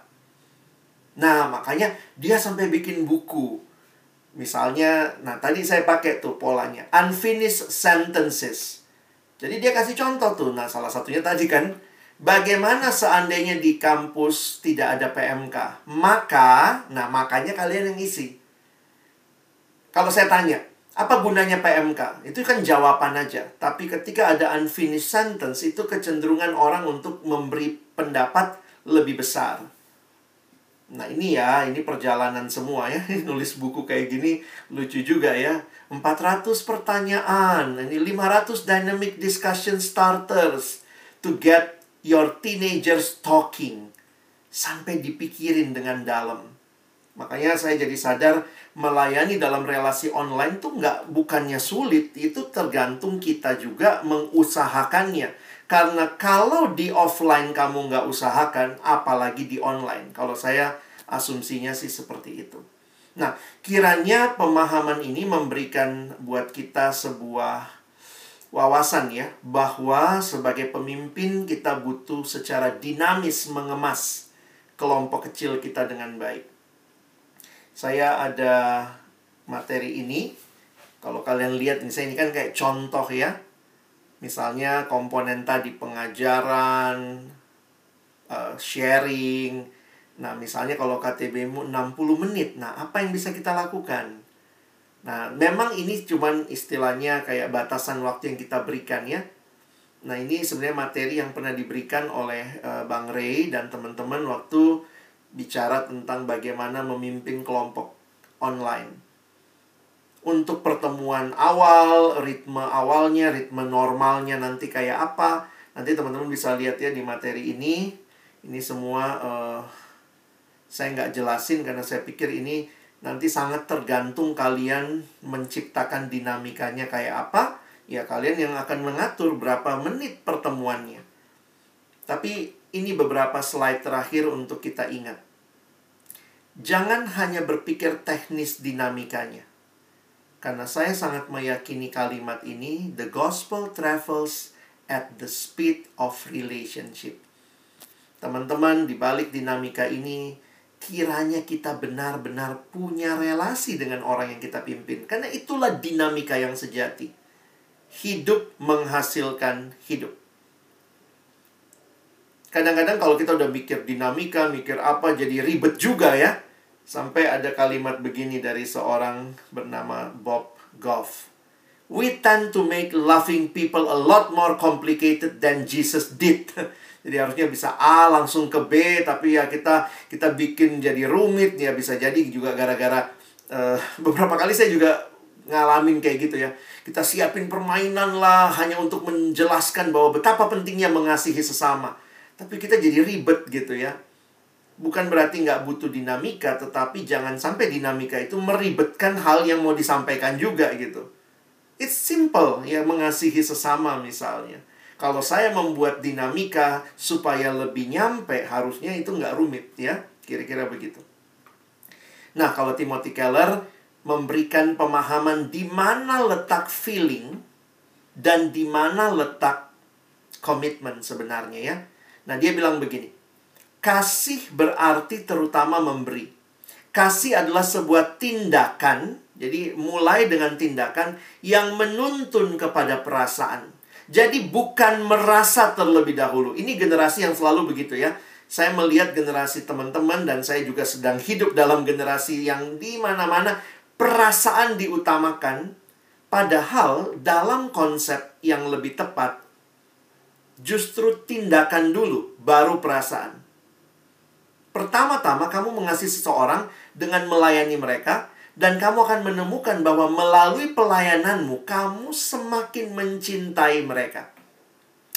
Nah, makanya dia sampai bikin buku. Misalnya, nah tadi saya pakai tuh polanya. Unfinished sentences jadi dia kasih contoh tuh. Nah, salah satunya tadi kan bagaimana seandainya di kampus tidak ada PMK? Maka, nah makanya kalian yang isi. Kalau saya tanya, apa gunanya PMK? Itu kan jawaban aja. Tapi ketika ada unfinished sentence, itu kecenderungan orang untuk memberi pendapat lebih besar. Nah ini ya, ini perjalanan semua ya. Nulis buku kayak gini lucu juga ya. 400 pertanyaan, ini 500 dynamic discussion starters to get your teenagers talking. Sampai dipikirin dengan dalam. Makanya saya jadi sadar melayani dalam relasi online tuh nggak bukannya sulit, itu tergantung kita juga mengusahakannya. Karena kalau di offline kamu nggak usahakan, apalagi di online. Kalau saya asumsinya sih seperti itu. Nah, kiranya pemahaman ini memberikan buat kita sebuah wawasan ya, bahwa sebagai pemimpin kita butuh secara dinamis mengemas kelompok kecil kita dengan baik. Saya ada materi ini, kalau kalian lihat ini saya ini kan kayak contoh ya. Misalnya komponen tadi pengajaran, uh, sharing. Nah, misalnya kalau KTBmu 60 menit. Nah, apa yang bisa kita lakukan? Nah, memang ini cuman istilahnya kayak batasan waktu yang kita berikan ya. Nah, ini sebenarnya materi yang pernah diberikan oleh uh, Bang Ray dan teman-teman waktu bicara tentang bagaimana memimpin kelompok online untuk pertemuan awal, ritme awalnya, ritme normalnya nanti kayak apa. Nanti teman-teman bisa lihat ya di materi ini. Ini semua uh, saya nggak jelasin karena saya pikir ini nanti sangat tergantung kalian menciptakan dinamikanya kayak apa. Ya kalian yang akan mengatur berapa menit pertemuannya. Tapi ini beberapa slide terakhir untuk kita ingat. Jangan hanya berpikir teknis dinamikanya karena saya sangat meyakini kalimat ini, the gospel travels at the speed of relationship. Teman-teman, di balik dinamika ini, kiranya kita benar-benar punya relasi dengan orang yang kita pimpin. Karena itulah dinamika yang sejati. Hidup menghasilkan hidup. Kadang-kadang kalau kita udah mikir dinamika, mikir apa, jadi ribet juga ya. Sampai ada kalimat begini dari seorang bernama Bob Goff. We tend to make loving people a lot more complicated than Jesus did. Jadi harusnya bisa A langsung ke B, tapi ya kita kita bikin jadi rumit ya bisa jadi juga gara-gara uh, beberapa kali saya juga ngalamin kayak gitu ya. Kita siapin permainan lah hanya untuk menjelaskan bahwa betapa pentingnya mengasihi sesama. Tapi kita jadi ribet gitu ya bukan berarti nggak butuh dinamika, tetapi jangan sampai dinamika itu meribetkan hal yang mau disampaikan juga gitu. It's simple, ya mengasihi sesama misalnya. Kalau saya membuat dinamika supaya lebih nyampe, harusnya itu nggak rumit ya, kira-kira begitu. Nah, kalau Timothy Keller memberikan pemahaman di mana letak feeling dan di mana letak komitmen sebenarnya ya. Nah, dia bilang begini. Kasih berarti terutama memberi. Kasih adalah sebuah tindakan, jadi mulai dengan tindakan yang menuntun kepada perasaan. Jadi bukan merasa terlebih dahulu. Ini generasi yang selalu begitu ya. Saya melihat generasi teman-teman dan saya juga sedang hidup dalam generasi yang di mana-mana perasaan diutamakan padahal dalam konsep yang lebih tepat justru tindakan dulu baru perasaan. Pertama-tama kamu mengasihi seseorang dengan melayani mereka dan kamu akan menemukan bahwa melalui pelayananmu kamu semakin mencintai mereka.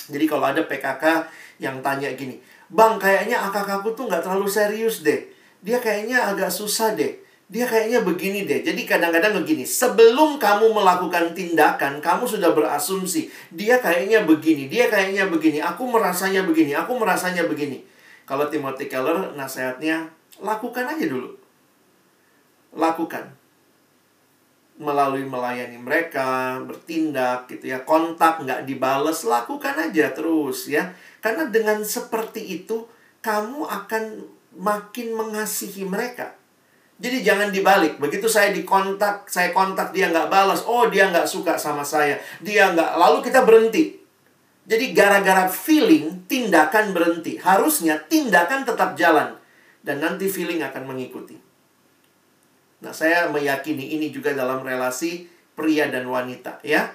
Jadi kalau ada PKK yang tanya gini, Bang kayaknya AKK tuh nggak terlalu serius deh. Dia kayaknya agak susah deh. Dia kayaknya begini deh. Jadi kadang-kadang begini, sebelum kamu melakukan tindakan, kamu sudah berasumsi, dia kayaknya begini, dia kayaknya begini, aku merasanya begini, aku merasanya begini. Kalau Timothy Keller nasihatnya lakukan aja dulu. Lakukan. Melalui melayani mereka, bertindak gitu ya, kontak nggak dibales, lakukan aja terus ya. Karena dengan seperti itu kamu akan makin mengasihi mereka. Jadi jangan dibalik. Begitu saya dikontak, saya kontak dia nggak balas. Oh dia nggak suka sama saya. Dia nggak. Lalu kita berhenti. Jadi gara-gara feeling, tindakan berhenti. Harusnya tindakan tetap jalan. Dan nanti feeling akan mengikuti. Nah, saya meyakini ini juga dalam relasi pria dan wanita, ya.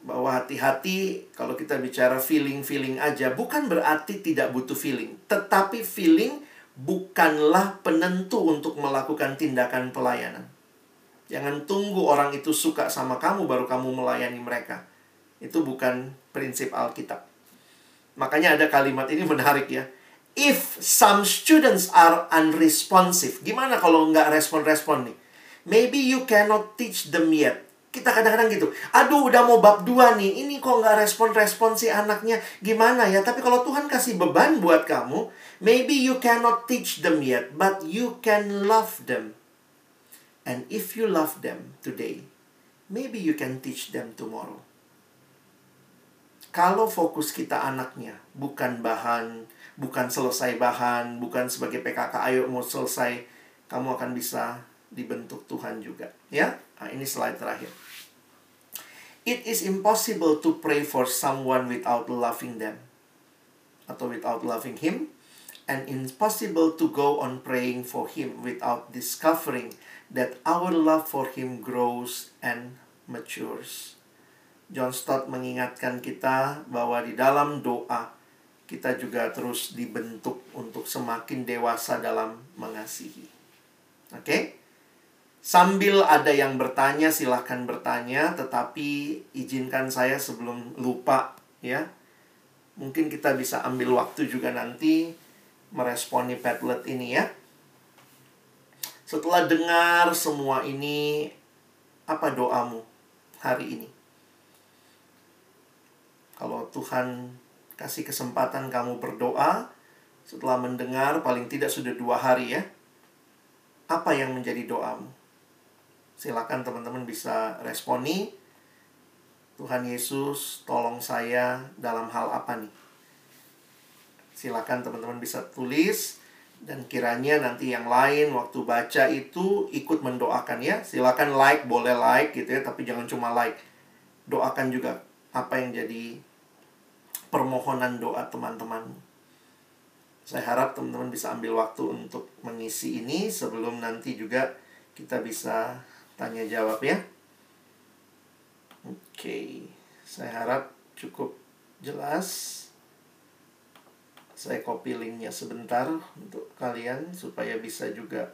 Bahwa hati-hati kalau kita bicara feeling-feeling aja, bukan berarti tidak butuh feeling. Tetapi feeling bukanlah penentu untuk melakukan tindakan pelayanan. Jangan tunggu orang itu suka sama kamu baru kamu melayani mereka. Itu bukan prinsip Alkitab. Makanya ada kalimat ini menarik ya. If some students are unresponsive, gimana kalau nggak respon-respon nih? Maybe you cannot teach them yet. Kita kadang-kadang gitu, aduh udah mau bab dua nih, ini kok nggak respon-respon si anaknya, gimana ya? Tapi kalau Tuhan kasih beban buat kamu, maybe you cannot teach them yet, but you can love them. And if you love them today, maybe you can teach them tomorrow. Kalau fokus kita anaknya, bukan bahan, bukan selesai bahan, bukan sebagai PKK, ayo mau selesai, kamu akan bisa dibentuk Tuhan juga. Ya, nah, ini slide terakhir. it is impossible to pray for someone without loving them atau without loving him and impossible to go on praying for him without discovering that our love for him grows and matures. John Stott mengingatkan kita bahwa di dalam doa kita juga terus dibentuk untuk semakin dewasa dalam mengasihi. Oke? Okay? Sambil ada yang bertanya, silahkan bertanya, tetapi izinkan saya sebelum lupa ya. Mungkin kita bisa ambil waktu juga nanti meresponi Padlet ini ya. Setelah dengar semua ini, apa doamu hari ini? Kalau Tuhan kasih kesempatan kamu berdoa setelah mendengar paling tidak sudah dua hari ya. Apa yang menjadi doamu? Silakan teman-teman bisa responi. Tuhan Yesus, tolong saya dalam hal apa nih? Silakan teman-teman bisa tulis dan kiranya nanti yang lain waktu baca itu ikut mendoakan ya. Silakan like, boleh like gitu ya, tapi jangan cuma like. Doakan juga apa yang jadi permohonan doa teman-teman. Saya harap teman-teman bisa ambil waktu untuk mengisi ini sebelum nanti juga kita bisa tanya jawab ya. Oke, saya harap cukup jelas. Saya copy linknya sebentar untuk kalian supaya bisa juga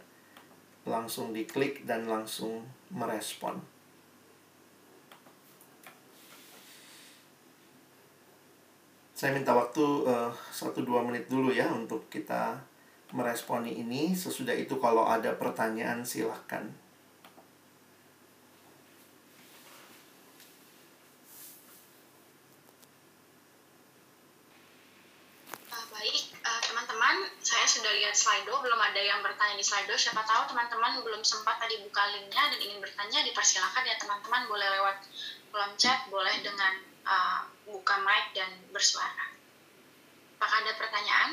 langsung diklik dan langsung merespon. Saya minta waktu eh, 1-2 menit dulu ya untuk kita meresponi ini. Sesudah itu kalau ada pertanyaan silahkan. Teman-teman, saya sudah lihat Slido, belum ada yang bertanya di Slido. Siapa tahu teman-teman belum sempat tadi buka linknya dan ingin bertanya, dipersilakan ya teman-teman boleh lewat kolom chat, boleh dengan uh, buka mic dan bersuara. Apakah ada pertanyaan?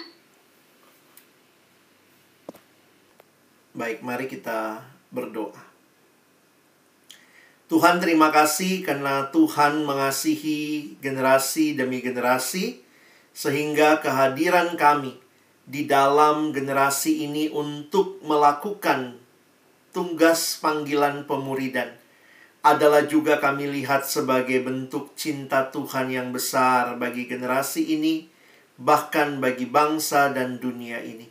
Baik, mari kita berdoa. Tuhan terima kasih karena Tuhan mengasihi generasi demi generasi sehingga kehadiran kami di dalam generasi ini untuk melakukan tugas panggilan pemuridan adalah juga kami lihat sebagai bentuk cinta Tuhan yang besar bagi generasi ini, bahkan bagi bangsa dan dunia ini.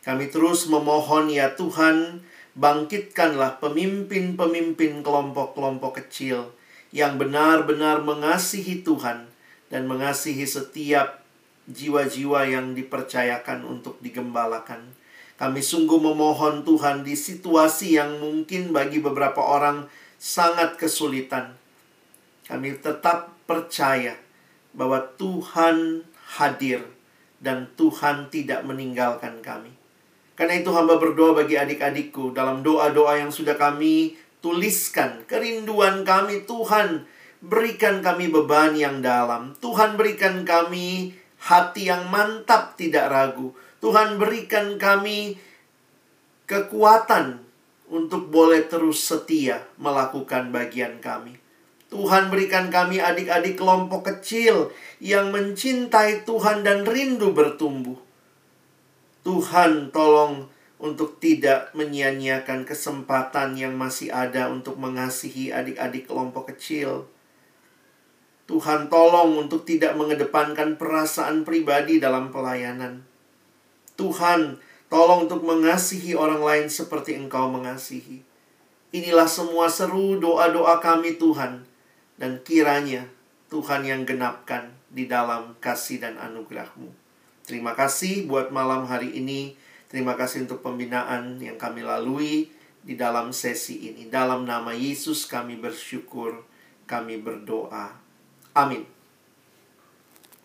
Kami terus memohon ya Tuhan, bangkitkanlah pemimpin-pemimpin kelompok-kelompok kecil yang benar-benar mengasihi Tuhan dan mengasihi setiap jiwa-jiwa yang dipercayakan untuk digembalakan. Kami sungguh memohon Tuhan di situasi yang mungkin bagi beberapa orang sangat kesulitan, kami tetap percaya bahwa Tuhan hadir dan Tuhan tidak meninggalkan kami. Karena itu hamba berdoa bagi adik-adikku dalam doa-doa yang sudah kami tuliskan. Kerinduan kami Tuhan berikan kami beban yang dalam. Tuhan berikan kami hati yang mantap tidak ragu. Tuhan berikan kami kekuatan untuk boleh terus setia melakukan bagian kami. Tuhan berikan kami adik-adik kelompok kecil yang mencintai Tuhan dan rindu bertumbuh. Tuhan tolong untuk tidak menyia-nyiakan kesempatan yang masih ada untuk mengasihi adik-adik kelompok kecil. Tuhan tolong untuk tidak mengedepankan perasaan pribadi dalam pelayanan. Tuhan Tolong untuk mengasihi orang lain seperti Engkau mengasihi. Inilah semua seru doa-doa kami Tuhan. Dan kiranya Tuhan yang genapkan di dalam kasih dan anugerah-Mu. Terima kasih buat malam hari ini. Terima kasih untuk pembinaan yang kami lalui di dalam sesi ini. Dalam nama Yesus kami bersyukur, kami berdoa. Amin.